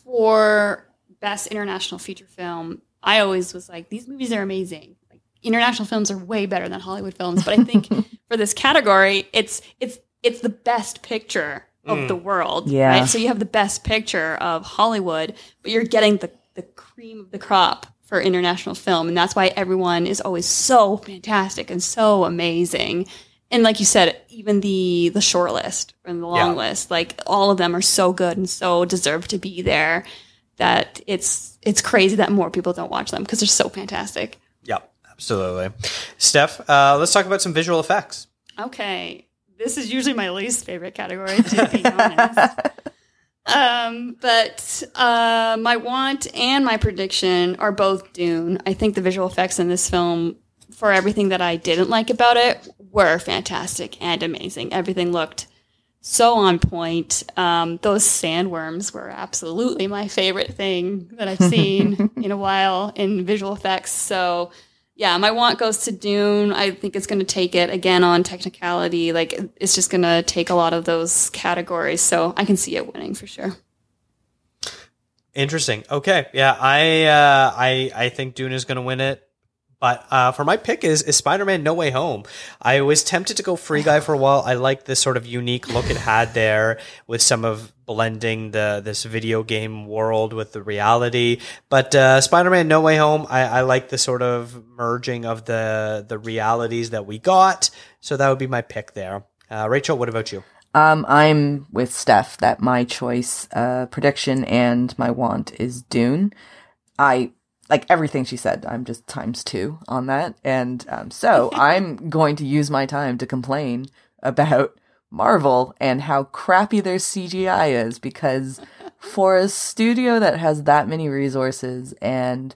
for best international feature film, I always was like these movies are amazing. Like international films are way better than Hollywood films, but I think for this category, it's it's it's the best picture of mm. the world. Yeah. Right? So you have the best picture of Hollywood, but you're getting the the cream of the crop for international film, and that's why everyone is always so fantastic and so amazing. And like you said, even the the short list and the long Yeah. list, like all of them are so good and so deserve to be there that it's it's crazy that more people don't watch them because they're so fantastic. Yep, absolutely. Steph, uh, let's talk about some visual effects. Okay, this is usually my least favorite category to be honest. Um, but uh, my want and my prediction are both Dune. I think the visual effects in this film, for everything that I didn't like about it, were fantastic and amazing. Everything looked so on point. Um, those sandworms were absolutely my favorite thing that I've seen in a while in visual effects. So, yeah, my want goes to Dune. I think it's going to take it again on technicality. Like, it's just going to take a lot of those categories. So, I can see it winning for sure. Interesting. Okay, yeah, I uh, I I think Dune is going to win it. But uh, for my pick is, is Spider-Man No Way Home. I was tempted to go Free Guy for a while. I like this sort of unique look it had there with some of blending the this video game world with the reality. But uh, Spider-Man No Way Home, I, I like the sort of merging of the the realities that we got. So that would be my pick there. Uh, Rachel, what about you? Um, I'm with Steph that my choice, uh, prediction and my want is Dune. I like everything she said. I'm just times two on that, and um, so I'm going to use my time to complain about Marvel and how crappy their CGI is because for a studio that has that many resources and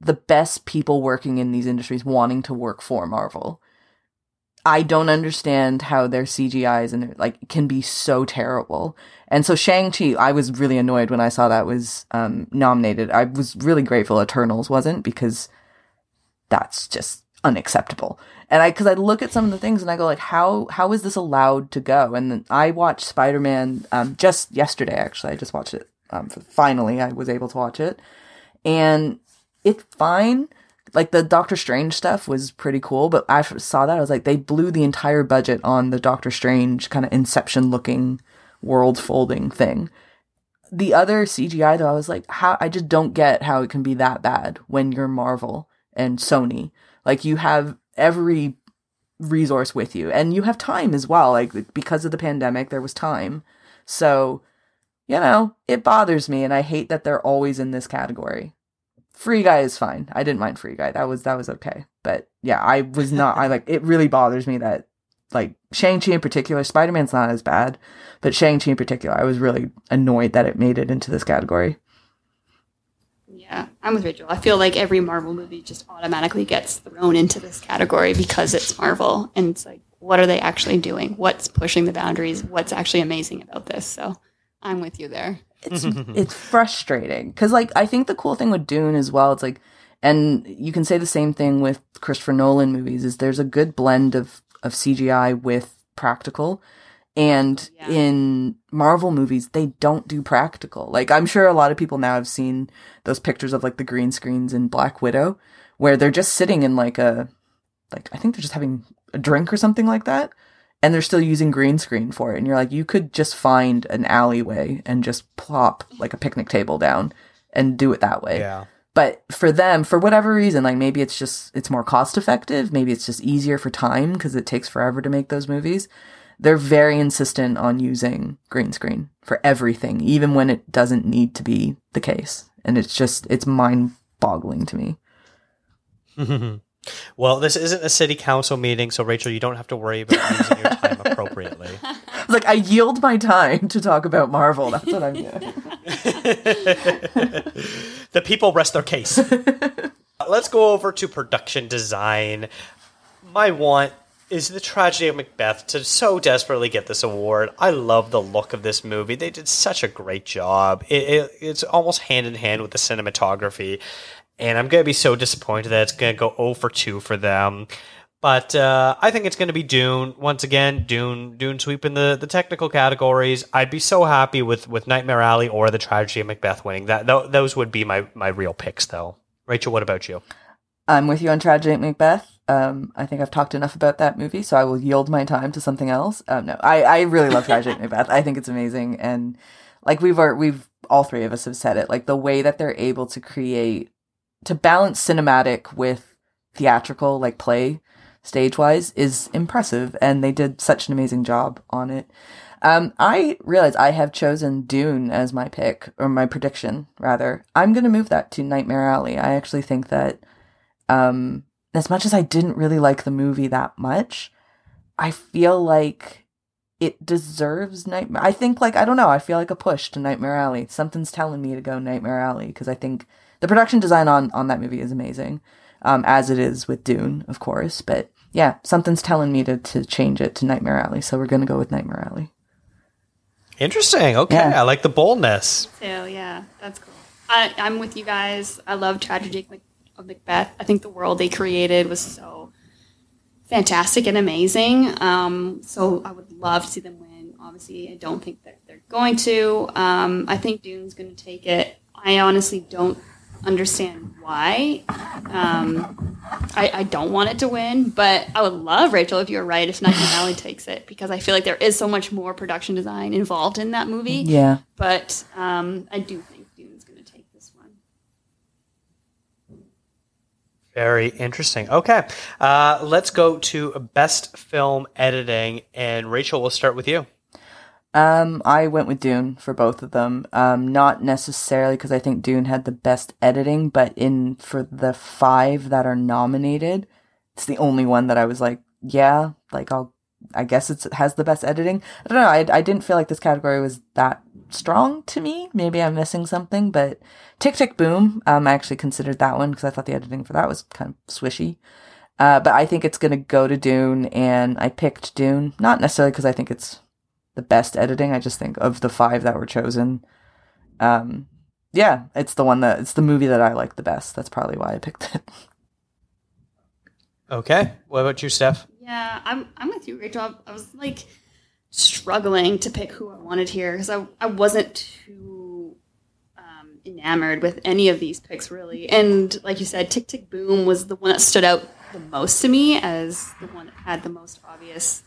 the best people working in these industries wanting to work for Marvel. I don't understand how their CGIs and like can be so terrible. And so Shang-Chi, I was really annoyed when I saw that was um, nominated. I was really grateful Eternals wasn't because that's just unacceptable. And I cuz I look at some of the things and I go like how how is this allowed to go? And I watched Spider-Man um, just yesterday actually. I just watched it. Um, finally I was able to watch it. And it's fine like the Doctor Strange stuff was pretty cool, but I saw that I was like, they blew the entire budget on the Doctor Strange kind of Inception looking world folding thing. The other CGI though, I was like, how I just don't get how it can be that bad when you're Marvel and Sony. Like you have every resource with you, and you have time as well. Like because of the pandemic, there was time, so you know it bothers me, and I hate that they're always in this category. Free Guy is fine. I didn't mind Free Guy. That was that was okay. But yeah, I was not. I like it. Really bothers me that like Shang Chi in particular. Spider Man's not as bad, but Shang Chi in particular, I was really annoyed that it made it into this category. Yeah, I'm with Rachel. I feel like every Marvel movie just automatically gets thrown into this category because it's Marvel. And it's like, what are they actually doing? What's pushing the boundaries? What's actually amazing about this? So I'm with you there. It's it's frustrating because like I think the cool thing with Dune as well. It's like, and you can say the same thing with Christopher Nolan movies. Is there's a good blend of of CGI with practical. And Yeah. in Marvel movies, they don't do practical. Like, I'm sure a lot of people now have seen those pictures of like the green screens in Black Widow, where they're just sitting in like a, like, I think they're just having a drink or something like that. And they're still using green screen for it. And you're like, you could just find an alleyway and just plop like a picnic table down and do it that way. Yeah. But for them, for whatever reason, like maybe it's just it's more cost effective, maybe it's just easier for time because it takes forever to make those movies. They're very insistent on using green screen for everything, even when it doesn't need to be the case. And it's just it's mind boggling to me. Well, this isn't a city council meeting, so Rachel, you don't have to worry about using your time appropriately. Like, I yield my time to talk about Marvel. That's what I'm doing. the people rest their case. Let's go over to production design. My want is the tragedy of Macbeth to so desperately get this award. I love the look of this movie. They did such a great job. It, it, it's almost hand in hand with the cinematography. And I'm going to be so disappointed that it's going to go 0 for 2 for them. But uh, I think it's going to be Dune once again. Dune, Dune sweeping the, the technical categories. I'd be so happy with, with Nightmare Alley or The Tragedy of Macbeth winning. That th- those would be my my real picks, though. Rachel, what about you? I'm with you on Tragedy of Macbeth. Um, I think I've talked enough about that movie, so I will yield my time to something else. Um, no, I, I really love Tragedy of Macbeth. I think it's amazing, and like we've we've all three of us have said it, like the way that they're able to create to balance cinematic with theatrical, like play stage wise, is impressive, and they did such an amazing job on it. Um, I realize I have chosen Dune as my pick or my prediction, rather. I'm going to move that to Nightmare Alley. I actually think that, um, as much as I didn't really like the movie that much, I feel like it deserves Nightmare. I think like I don't know. I feel like a push to Nightmare Alley. Something's telling me to go Nightmare Alley because I think the production design on on that movie is amazing, um, as it is with Dune, of course. But yeah, something's telling me to to change it to Nightmare Alley. So we're gonna go with Nightmare Alley. Interesting. Okay, Yeah. I like the boldness. So yeah, that's cool. I, I'm with you guys. I love Tragedy of of Macbeth. I think the world they created was so fantastic and amazing. Um, so I would love to see them win. Obviously, I don't think that they're going to. Um, I think Dune's going to take it. I honestly don't understand why. Um, I, I don't want it to win, but I would love Rachel if you're right if Nightmare Alley takes it because I feel like there is so much more production design involved in that movie. Yeah. But um, I do think Dune's going to take this one. Very interesting. Okay, uh, let's go to best film editing, and Rachel, we'll start with you. Um, I went with Dune for both of them. Um, not necessarily because I think Dune had the best editing, but in for the five that are nominated, it's the only one that I was like, yeah, like I'll, I guess it has the best editing. I don't know. I, I didn't feel like this category was that strong to me. Maybe I'm missing something, but Tick Tick Boom, um, I actually considered that one because I thought the editing for that was kind of swishy. Uh, but I think it's going to go to Dune, and I picked Dune, not necessarily because I think it's the best editing. I just think of the five that were chosen, um, yeah, it's the one that it's the movie that I like the best. That's probably why I picked it. Okay, what about you, Steph? Yeah, I'm I'm with you, Rachel. I, I was like struggling to pick who I wanted here because I I wasn't too um, enamored with any of these picks really. And like you said, Tick Tick Boom was the one that stood out the most to me as the one that had the most obvious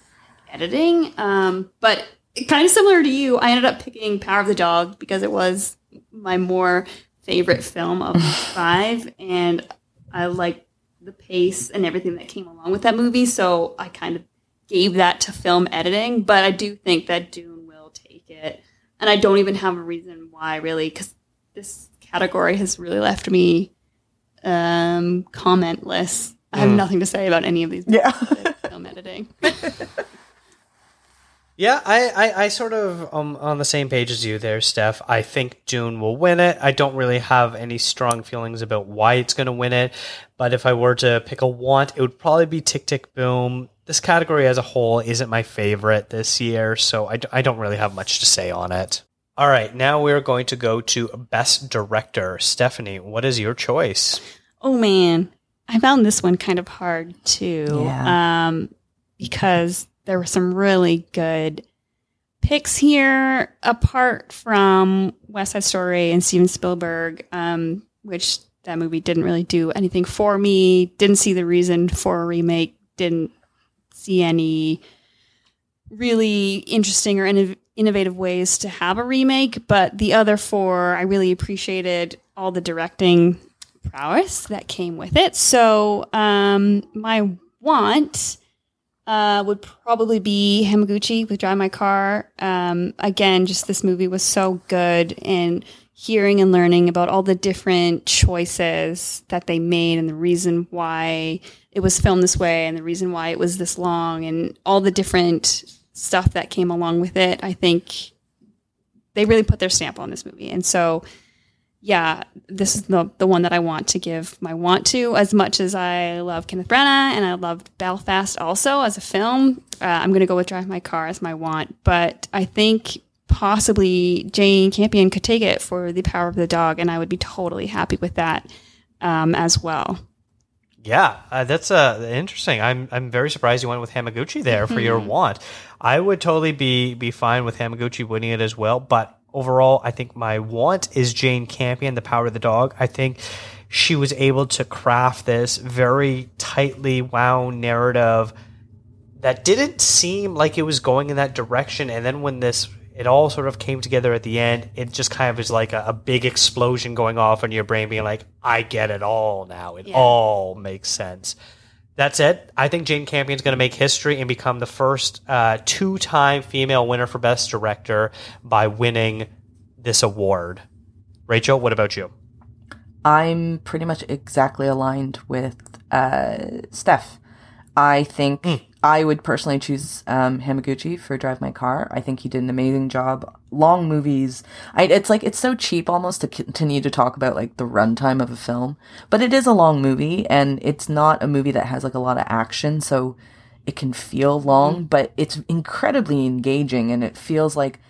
editing. Um, but kind of similar to you, I ended up picking Power of the Dog because it was my more favorite film of five, and I like the pace and everything that came along with that movie. So I kind of gave that to film editing, but I do think that Dune will take it, and I don't even have a reason why really, because this category has really left me um, commentless. I have nothing to say about any of these Yeah. film editing. Yeah, I, I, I sort of um on the same page as you there, Steph. I think Dune will win it. I don't really have any strong feelings about why it's going to win it, but if I were to pick a want, it would probably be Tick Tick Boom. This category as a whole isn't my favorite this year, so I, d- I don't really have much to say on it. All right, now we're going to go to Best Director. Stephanie, what is your choice? Oh man, I found this one kind of hard too. Yeah. Um, because there were some really good picks here, apart from West Side Story and Steven Spielberg, um, which that movie didn't really do anything for me. Didn't see the reason for a remake. Didn't see any really interesting or innov- innovative ways to have a remake. But the other four, I really appreciated all the directing prowess that came with it. So um, my want uh, would probably be Hamaguchi with Drive My Car. Um, again, just this movie was so good and hearing and learning about all the different choices that they made and the reason why it was filmed this way and the reason why it was this long and all the different stuff that came along with it. I think they really put their stamp on this movie. And so, yeah, this is the the one that I want to give my want to. As much as I love Kenneth Branagh and I loved Belfast also as a film, uh, I'm going to go with Drive My Car as my want. But I think possibly Jane Campion could take it for The Power of the Dog, and I would be totally happy with that um, as well. Yeah, uh, that's uh, interesting. I'm I'm very surprised you went with Hamaguchi there for your want. I would totally be be fine with Hamaguchi winning it as well, but overall, I think my want is Jane Campion, The Power of the Dog. I think she was able to craft this very tightly wound narrative that didn't seem like it was going in that direction, and then when this it all sort of came together at the end. It just kind of is like a, a big explosion going off in your brain, being like, I get it all now. It Yeah. all makes sense. That's it. I think Jane Campion's going to make history and become the first uh, two time female winner for Best Director by winning this award. Rachel, what about you? I'm pretty much exactly aligned with uh, Steph. I think I would personally choose um, Hamaguchi for Drive My Car. I think he did an amazing job. Long movies, I, it's like it's so cheap almost to continue to talk about like the runtime of a film, but it is a long movie and it's not a movie that has like a lot of action, so it can feel long, but it's incredibly engaging and it feels like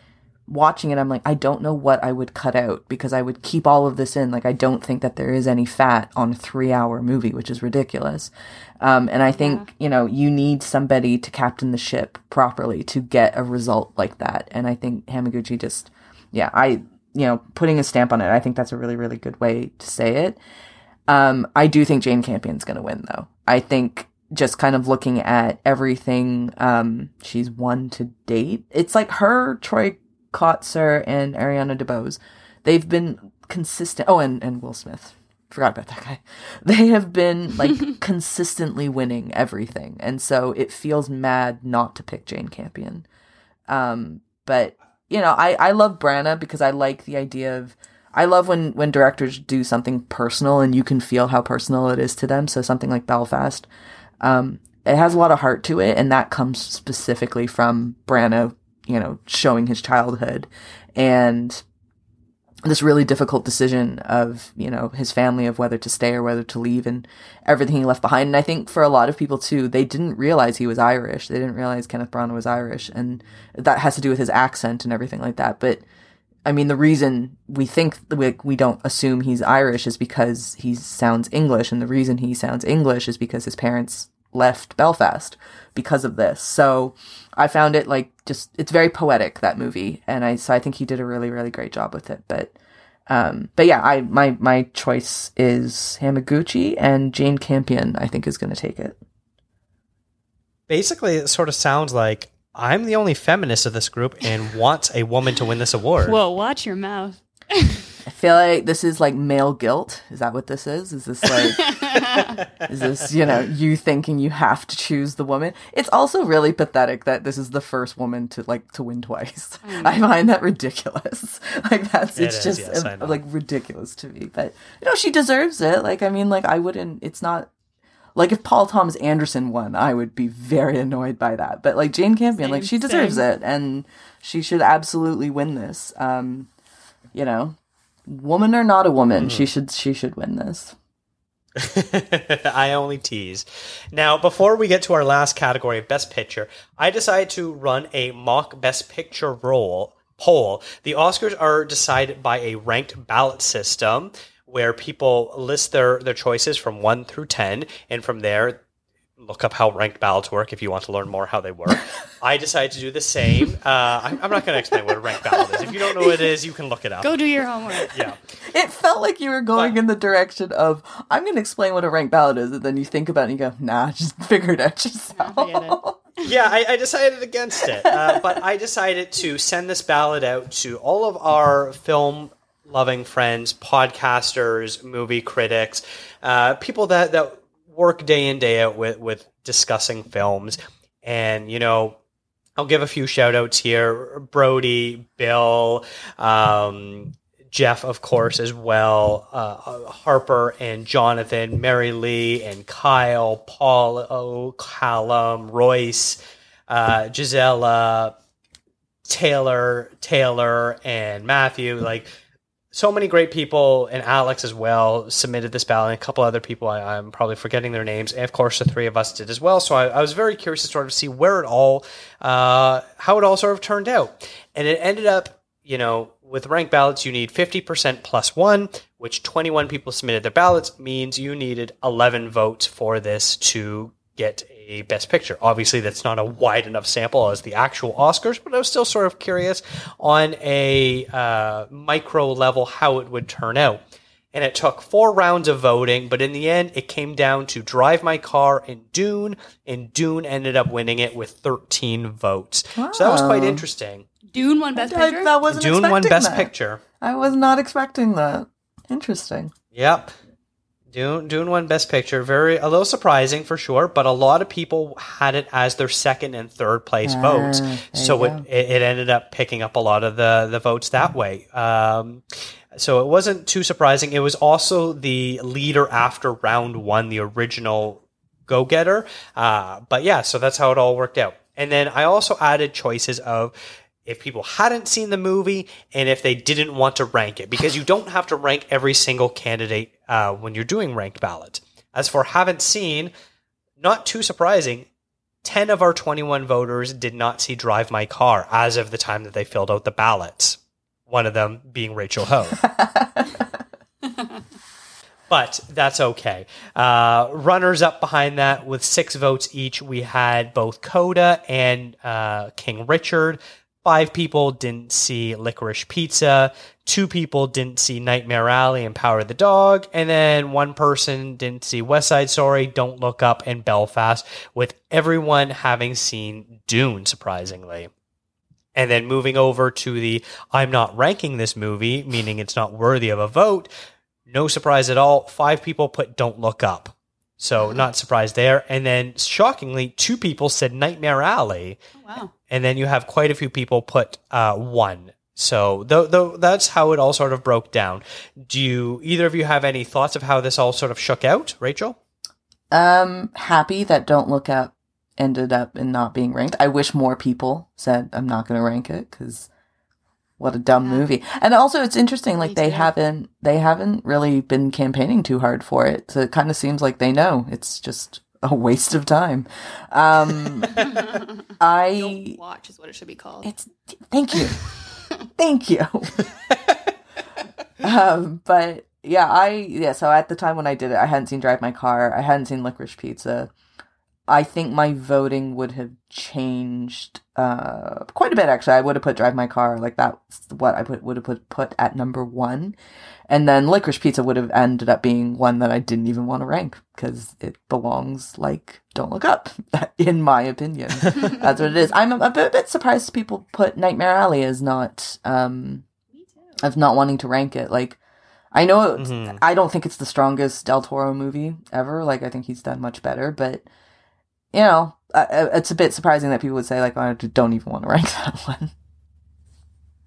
watching it, I'm like, I don't know what I would cut out because I would keep all of this in. Like, I don't think that there is any fat on a three hour movie, which is ridiculous. Um, and I think, you know, you need somebody to captain the ship properly to get a result like that. And I think Hamaguchi just, yeah, I, you know, putting a stamp on it, I think that's a really, really good way to say it. Um, I do think Jane Campion's going to win, though. I think just kind of looking at everything um, she's won to date, it's like her, Troy Kotsur, and Ariana DeBose. They've been consistent. Oh, and, and Will Smith. Forgot about that guy. They have been like consistently winning everything. And so it feels mad not to pick Jane Campion. Um, but you know, I, I love Branagh because I like the idea of I love when when directors do something personal and you can feel how personal it is to them. So something like Belfast, um, it has a lot of heart to it, and that comes specifically from Branagh, you know, showing his childhood. And this really difficult decision of you know his family of whether to stay or whether to leave and everything he left behind. And i think for a lot of people too they didn't realize he was irish. They didn't realize kenneth branagh was irish. And that has to do with his accent and everything like that. But i mean the reason we think we, we don't assume he's irish is because he sounds english. And the reason he sounds english is because his parents left belfast because of this. So i found it like just it's very poetic that movie and i so i think he did a really really great job with it but um but yeah i my my choice is hamaguchi and jane campion i think is going to take it Basically, it sort of sounds like I'm the only feminist of this group and want a woman to win this award. Well, watch your mouth. i feel like this is like male guilt. Is that what this is? Is this like is this you know you thinking you have to choose the woman? It's also really pathetic that this is the first woman to like to win twice. I find that ridiculous. Like that's It it's is, just yes, uh, I know. like ridiculous to me. But you know she deserves it. Like i mean like i wouldn't it's not like if Paul Thomas Anderson won, I would be very annoyed by that. But like Jane Campion, like she deserves same. it, and she should absolutely win this. Um, you know, woman or not a woman, she mm-hmm. should she should win this. I only tease. Now, before we get to our last category of Best Picture, I decided to run a mock Best Picture roll poll. The Oscars are decided by a ranked ballot system where people list their, their choices from 1 through 10, and from there, look up how ranked ballots work if you want to learn more how they work. I decided to do the same. Uh, I'm, I'm not going to explain what a ranked ballot is. If you don't know what it is, you can look it up. Go do your homework. yeah. It felt like you were going But- in the direction of I'm going to explain what a ranked ballot is, and then you think about it and you go, Nah, just figure it out yourself. forget it. yeah, I, I decided against it, uh, but I decided to send this ballot out to all of our film loving friends, podcasters, movie critics, uh, people that that work day in day out with with discussing films. And, you know, I'll give a few shout outs here Brody, Bill, um, Jeff, of course, as well, uh, Harper and Jonathan, Mary Lee and Kyle, Paul, Callum, Royce, uh, Gisela, Taylor, Taylor, and Matthew. Like, so many great people, and Alex as well submitted this ballot. And a couple other people, I, am probably forgetting their names. And of course, the three of us did as well. So I, I was very curious to sort of see where it all, uh, how it all sort of turned out. And it ended up, you know, with ranked ballots, you need 50% plus one, which 21 people submitted their ballots, means you needed 11 votes for this to get a Best Picture. Obviously, that's not a wide enough sample as the actual Oscars, but I was still sort of curious on a uh, micro level how it would turn out. And it took four rounds of voting, but in the end, it came down to Drive My Car and Dune, and Dune ended up winning it with 13 votes. Wow. So that was quite interesting. Dune won Best Picture? I, that wasn't Dune won Best that. Picture. I was not expecting that. Interesting. Yep. Dune, Dune won Best Picture. Very a little surprising for sure, but a lot of people had it as their second and third place uh, votes. So it, it ended up picking up a lot of the the votes that way. Um, so it wasn't too surprising. It was also the leader after round one, the original go getter. Uh, but yeah, so that's how it all worked out. And then I also added choices of if people hadn't seen the movie and if they didn't want to rank it, because you don't have to rank every single candidate uh, when you're doing ranked ballot. As for haven't seen, not too surprising, 10 of our 21 voters did not see Drive My Car as of the time that they filled out the ballots. One of them being Rachel Ho. but that's okay. Uh, runners up behind that with six votes each, we had both Coda and uh, King Richard. Five people didn't see Licorice Pizza. Two people didn't see Nightmare Alley and Power of the Dog. And then one person didn't see West Side Story, Don't Look Up, and Belfast, with everyone having seen Dune, surprisingly. And then moving over to the I'm not ranking this movie, meaning it's not worthy of a vote. No surprise at all. Five people put Don't Look Up. So not surprised there. And then shockingly, two people said Nightmare Alley. Oh, wow. And then you have quite a few people put uh, one. So though, though that's how it all sort of broke down. Do you either of you have any thoughts of how this all sort of shook out, Rachel? Um, happy that Don't Look Up ended up in not being ranked. I wish more people said I'm not going to rank it because what a dumb yeah. movie. And also it's interesting, like they haven't, they haven't really been campaigning too hard for it. So it kind of seems like they know it's just a waste of time. Um, I Don't watch is what it should be called. It's thank you. thank you. um, but yeah, I, yeah, so at the time when I did it, I hadn't seen Drive My Car. I hadn't seen Licorice Pizza. I think my voting would have changed uh, quite a bit. Actually, I would have put "Drive My Car" like that's what I put would have put put at number one, and then "Licorice Pizza" would have ended up being one that I didn't even want to rank because it belongs like "Don't Look Up," in my opinion. that's what it is. I'm a, a, bit, a, bit, surprised people put "Nightmare Alley" as not um, of not wanting to rank it. Like, I know mm-hmm. I don't think it's the strongest Del Toro movie ever. Like, I think he's done much better, but you know, uh, it's a bit surprising that people would say like, oh, I don't even want to rank that one.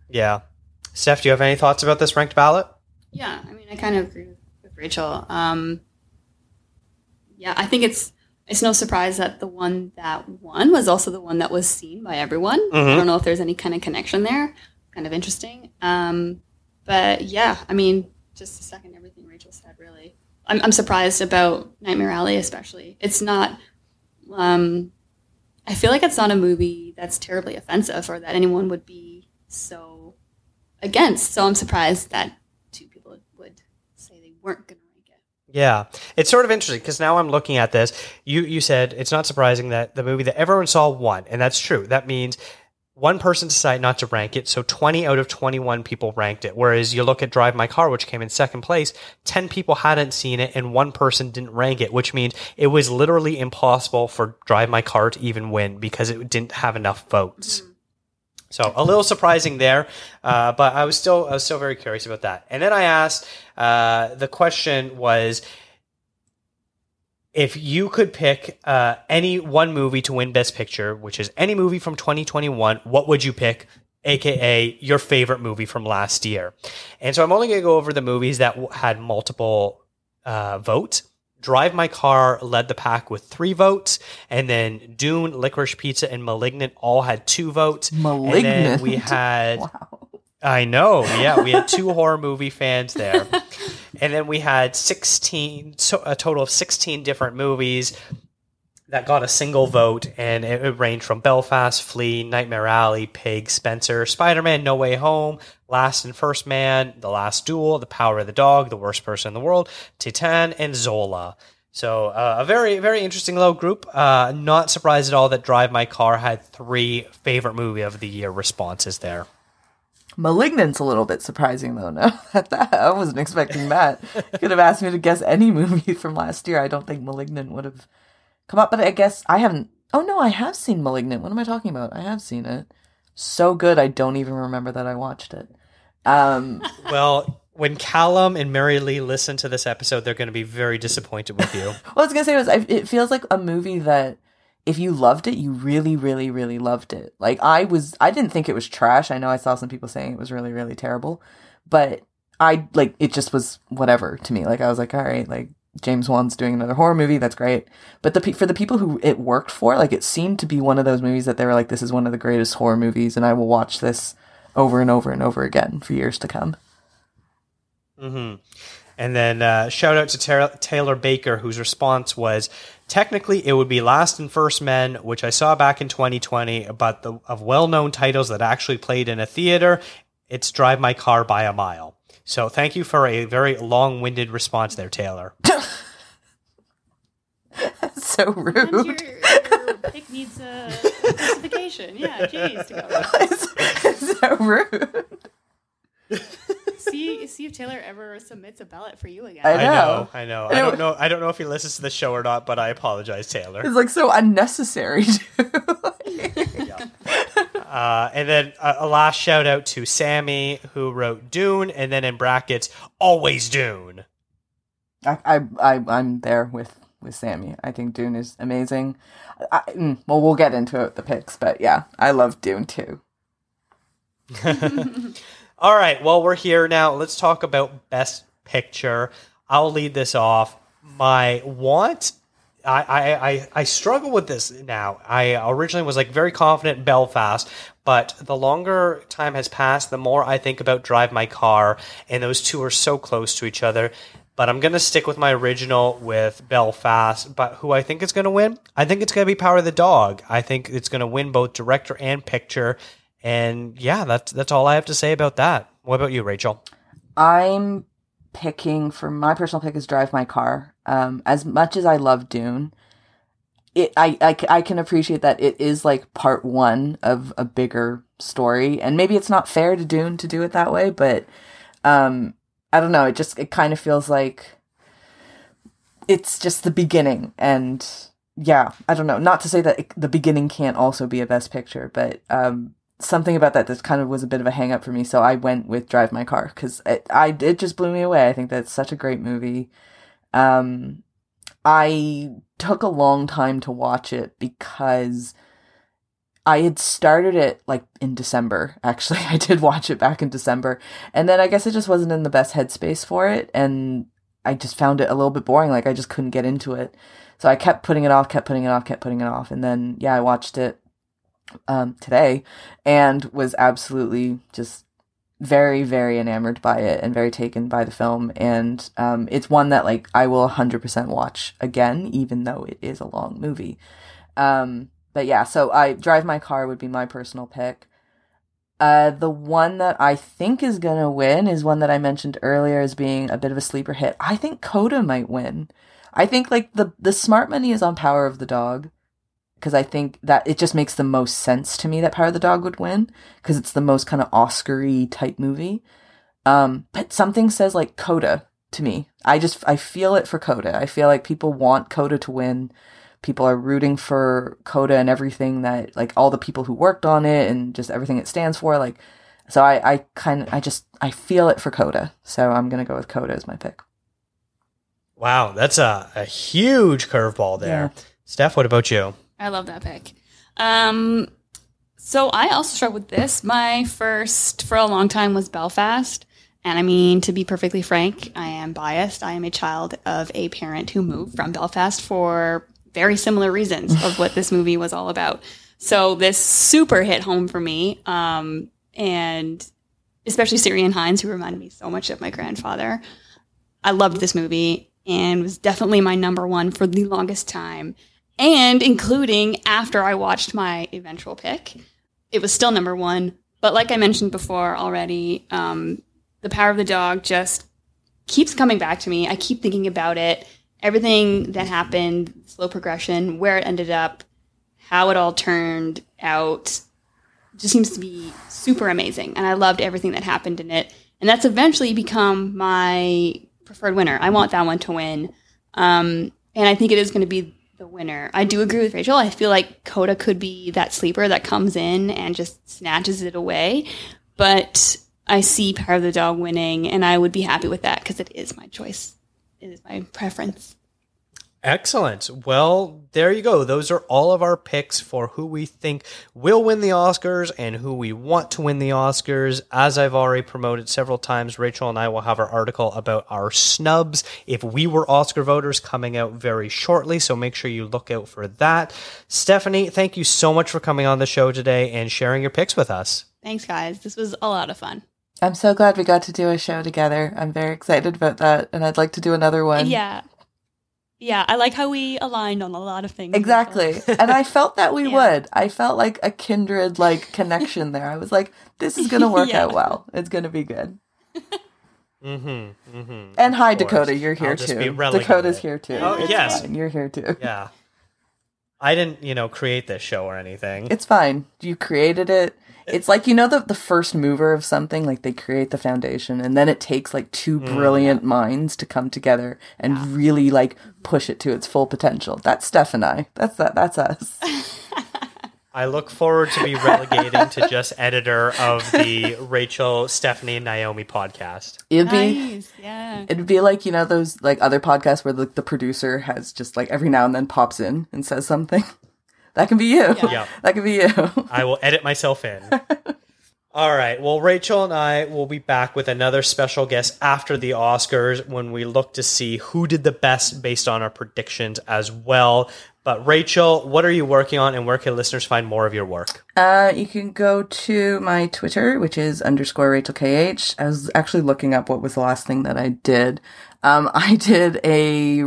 Yeah, Steph, do you have any thoughts about this ranked ballot? Yeah, I mean, I kind of agree with Rachel. Um, yeah, I think it's it's no surprise that the one that won was also the one that was seen by everyone. Mm-hmm. I don't know if there's any kind of connection there. Kind of interesting. Um, but yeah, I mean, just to second everything Rachel said, really. I'm, I'm surprised about Nightmare Alley, especially. It's not um, I feel like it's not a movie that's terribly offensive or that anyone would be so against. So I'm surprised that two people would say they weren't going to rank it. Yeah, it's sort of interesting because now I'm looking at this. You you said it's not surprising that the movie that everyone saw won, and that's true. That means one person decided not to rank it, so 20 out of 21 people ranked it. Whereas you look at Drive My Car, which came in second place, 10 people hadn't seen it and one person didn't rank it, which means it was literally impossible for Drive My Car to even win because it didn't have enough votes. Mm-hmm. So a little surprising there, uh, but I was still I was still very curious about that. And then I asked uh, the question was if you could pick uh, any one movie to win Best Picture, which is any movie from 2021, what would you pick? AKA your favorite movie from last year. And so I'm only going to go over the movies that w- had multiple uh, votes. Drive My Car led the pack with three votes, and then Dune, Licorice Pizza, and Malignant all had two votes. And then Malignant. we had Wow. I know. Yeah, we had two horror movie fans there. And then we had 16, so a total of 16 different movies that got a single vote. And it, it ranged from Belfast, Flee, Nightmare Alley, Pig, Spencer, Spider Man, No Way Home, Last and First Men, The Last Duel, The Power of the Dog, The Worst Person in the World, Titane, and Zola. So uh, a very, very interesting little group. Uh, not surprised at all that Drive My Car had three favorite movie of the year responses there. Malignant's a little bit surprising though. No, that, that I wasn't expecting that. You could have asked me to guess any movie from last year. I don't think Malignant would have come up, but I guess I haven't. Oh no, I have seen Malignant. What am I talking about? I have seen it. So good, I don't even remember that I watched it. Um, Well, when Callum and Mary Lee listen to this episode, they're going to be very disappointed with you. what I was gonna say was, I, it feels like a movie that if you loved it, you really, really, really loved it. Like I was, I didn't think it was trash. I know I saw some people saying it was really, really terrible, but I like it. Just was whatever to me. Like I was like, all right, like James Wan's doing another horror movie. That's great. But the for the people who it worked for, like it seemed to be one of those movies that they were like, this is one of the greatest horror movies, and I will watch this over and over and over again for years to come. hmm And then uh, shout out to Taylor Baker, whose response was technically it would be Last and First Men, which I saw back in 2020, but the, of well known titles that actually played in a theater, it's Drive My Car by a Mile. So thank you for a very long winded response there, Taylor. so Sometimes rude. your, your pick needs a justification. Yeah, jeez. to. It's so rude. See, see if Taylor ever submits a ballot for you again. I I know. know, I know. I don't know. I don't know if he listens to the show or not, but I apologize, Taylor. It's like so unnecessary. Too. Uh, and then a, a last shout out to Sammy who wrote Dune, and then in brackets, always Dune. I, I, I, I'm there with with Sammy. I think Dune is amazing. I, mm, well, we'll get into it, the picks, but yeah, I love Dune too. All right, well, we're here now. Let's talk about Best Picture. I'll lead this off. My want. I, I, I, struggle with this now. I originally was like very confident Belfast, but the longer time has passed, the more I think about Drive My Car, and those two are so close to each other. But I'm going to stick with my original with Belfast. But who I think is going to win? I think it's going to be Power of the Dog. I think it's going to win both director and picture. And yeah, that's that's all I have to say about that. What about you, Rachel? I'm picking for my personal pick is Drive My Car. Um, as much as I love Dune, it I, I I can appreciate that it is like part one of a bigger story, and maybe it's not fair to Dune to do it that way, but um, I don't know. It just it kind of feels like it's just the beginning, and yeah, I don't know. Not to say that it, the beginning can't also be a best picture, but um, something about that that kind of was a bit of a hang up for me. So I went with Drive My Car because it, I it just blew me away. I think that's such a great movie. Um, I took a long time to watch it because I had started it like in December. Actually, I did watch it back in December, and then I guess I just wasn't in the best headspace for it, and I just found it a little bit boring. Like I just couldn't get into it. So I kept putting it off, kept putting it off, kept putting it off, and then yeah, I watched it um, today and was absolutely just very very enamored by it and very taken by the film. And um, it's one that like i will 100% watch again even though it is a long movie. Um, but yeah so i drive my car would be my personal pick. Uh, the one that i think is gonna win is one that i mentioned earlier as being a bit of a sleeper hit. I think coda might win. I think like the the smart money is on power of the dog because I think that it just makes the most sense to me that Power of the Dog would win because it's the most kind of Oscar-y type movie. Um, but something says like Coda to me. I just I feel it for Coda. I feel like people want Coda to win. People are rooting for Coda and everything that like all the people who worked on it and just everything it stands for. Like, so I I kind of I just I feel it for Coda. So I'm gonna go with Coda as my pick. Wow, that's a, a huge curveball there. Steph, what about you? I love that pick. Um, so I also struggled with this. My first for a long time was Belfast. And I mean, to be perfectly frank, I am biased. I am a child of a parent who moved from Belfast for very similar reasons of what this movie was all about. So this super hit home for me. Um, and especially Ciarán Hinds, who reminded me so much of my grandfather. I loved this movie and was definitely my number one for the longest time. And including after I watched my eventual pick, it was still number one. But like I mentioned before already, um, The Power of the Dog just keeps coming back to me. I keep thinking about it. Everything that happened, slow progression, where it ended up, how it all turned out, just seems to be super amazing. And I loved everything that happened in it. And that's eventually become my preferred winner. I want that one to win. Um, and I think it is going to be the winner. I do agree with Rachel. I feel like Coda could be that sleeper that comes in and just snatches it away. But I see Power of the Dog winning, and I would be happy with that because it is my choice. It is my preference. Excellent. Well, there you go. Those are all of our picks for who we think will win the Oscars and who we want to win the Oscars. As I've already promoted several times, Rachel and I will have our article about our snubs if we were Oscar voters coming out very shortly. So make sure you look out for that. Stephanie, thank you so much for coming on the show today and sharing your picks with us. Thanks, guys. This was a lot of fun. I'm so glad we got to do a show together. I'm very excited about that, and I'd like to do another one. Yeah. Yeah, I like how we aligned on a lot of things. Exactly. and I felt that we Yeah. would. I felt like a kindred like connection there. I was like, this is gonna work Yeah. out well. It's gonna be good. Mm-hmm. Mm-hmm. And hi Dakota, you're here I'll just be too. Dakota's here too. Oh, it's yes. fine. You're here too. Yeah. I didn't, you know, create this show or anything. It's fine. You created it. It's like you know the the first mover of something, like they create the foundation and then it takes like two Mm. brilliant minds to come together and really like push it to its full potential. That's Steph and I. That's that that's us. I look forward to be relegating to just editor of the Rachel, Stephanie, and Naomi podcast. It'd be Nice. Yeah. It'd be like you know those like other podcasts where like the producer has just like every now and then pops in and says something. That can be you. Yeah. That can be you. I will edit myself in. All right. Well, Rachel and I will be back with another special guest after the Oscars when we look to see who did the best based on our predictions as well. But Rachel, what are you working on and where can listeners find more of your work? Uh, you can go to my Twitter, which is underscore Rachel KH. I was actually looking up what was the last thing that I did. Um, I did a,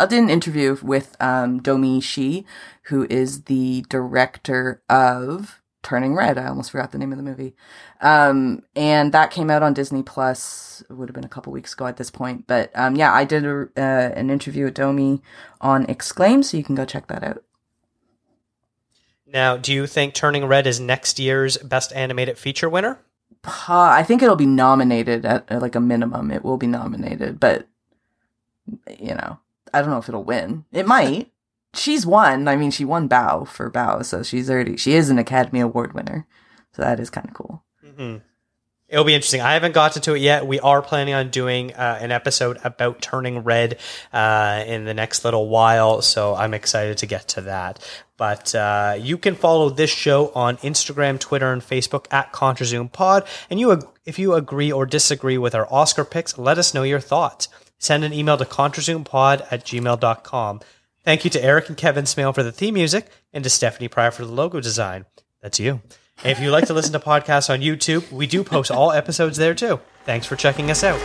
I did an interview with, um, Domee Shi, who is the director of Turning Red. I almost forgot the name of the movie. Um, and that came out on Disney Plus. It would have been a couple weeks ago at this point. But, um, yeah, I did a, uh, an interview with Domee on Exclaim, so you can go check that out. Now, do you think Turning Red is next year's Best Animated Feature winner? I think it'll be nominated at, at like a minimum. It will be nominated, but you know, I don't know if it'll win. It might. She's won. I mean, she won Bao for Bao, so she's already she is an Academy Award winner. So that is kind of cool. Mm-hmm. It'll be interesting. I haven't gotten to it yet. We are planning on doing uh, an episode about turning red uh, in the next little while, so I'm excited to get to that. But uh, you can follow this show on Instagram, Twitter, and Facebook at ContraZoomPod. And you, if you agree or disagree with our Oscar picks, let us know your thoughts. Send an email to ContraZoomPod at gmail.com. Thank you to Eric and Kevin Smale for the theme music, and to Stephanie Pryor for the logo design. That's you. And if you like to listen to podcasts on YouTube, we do post all episodes there too. Thanks for checking us out.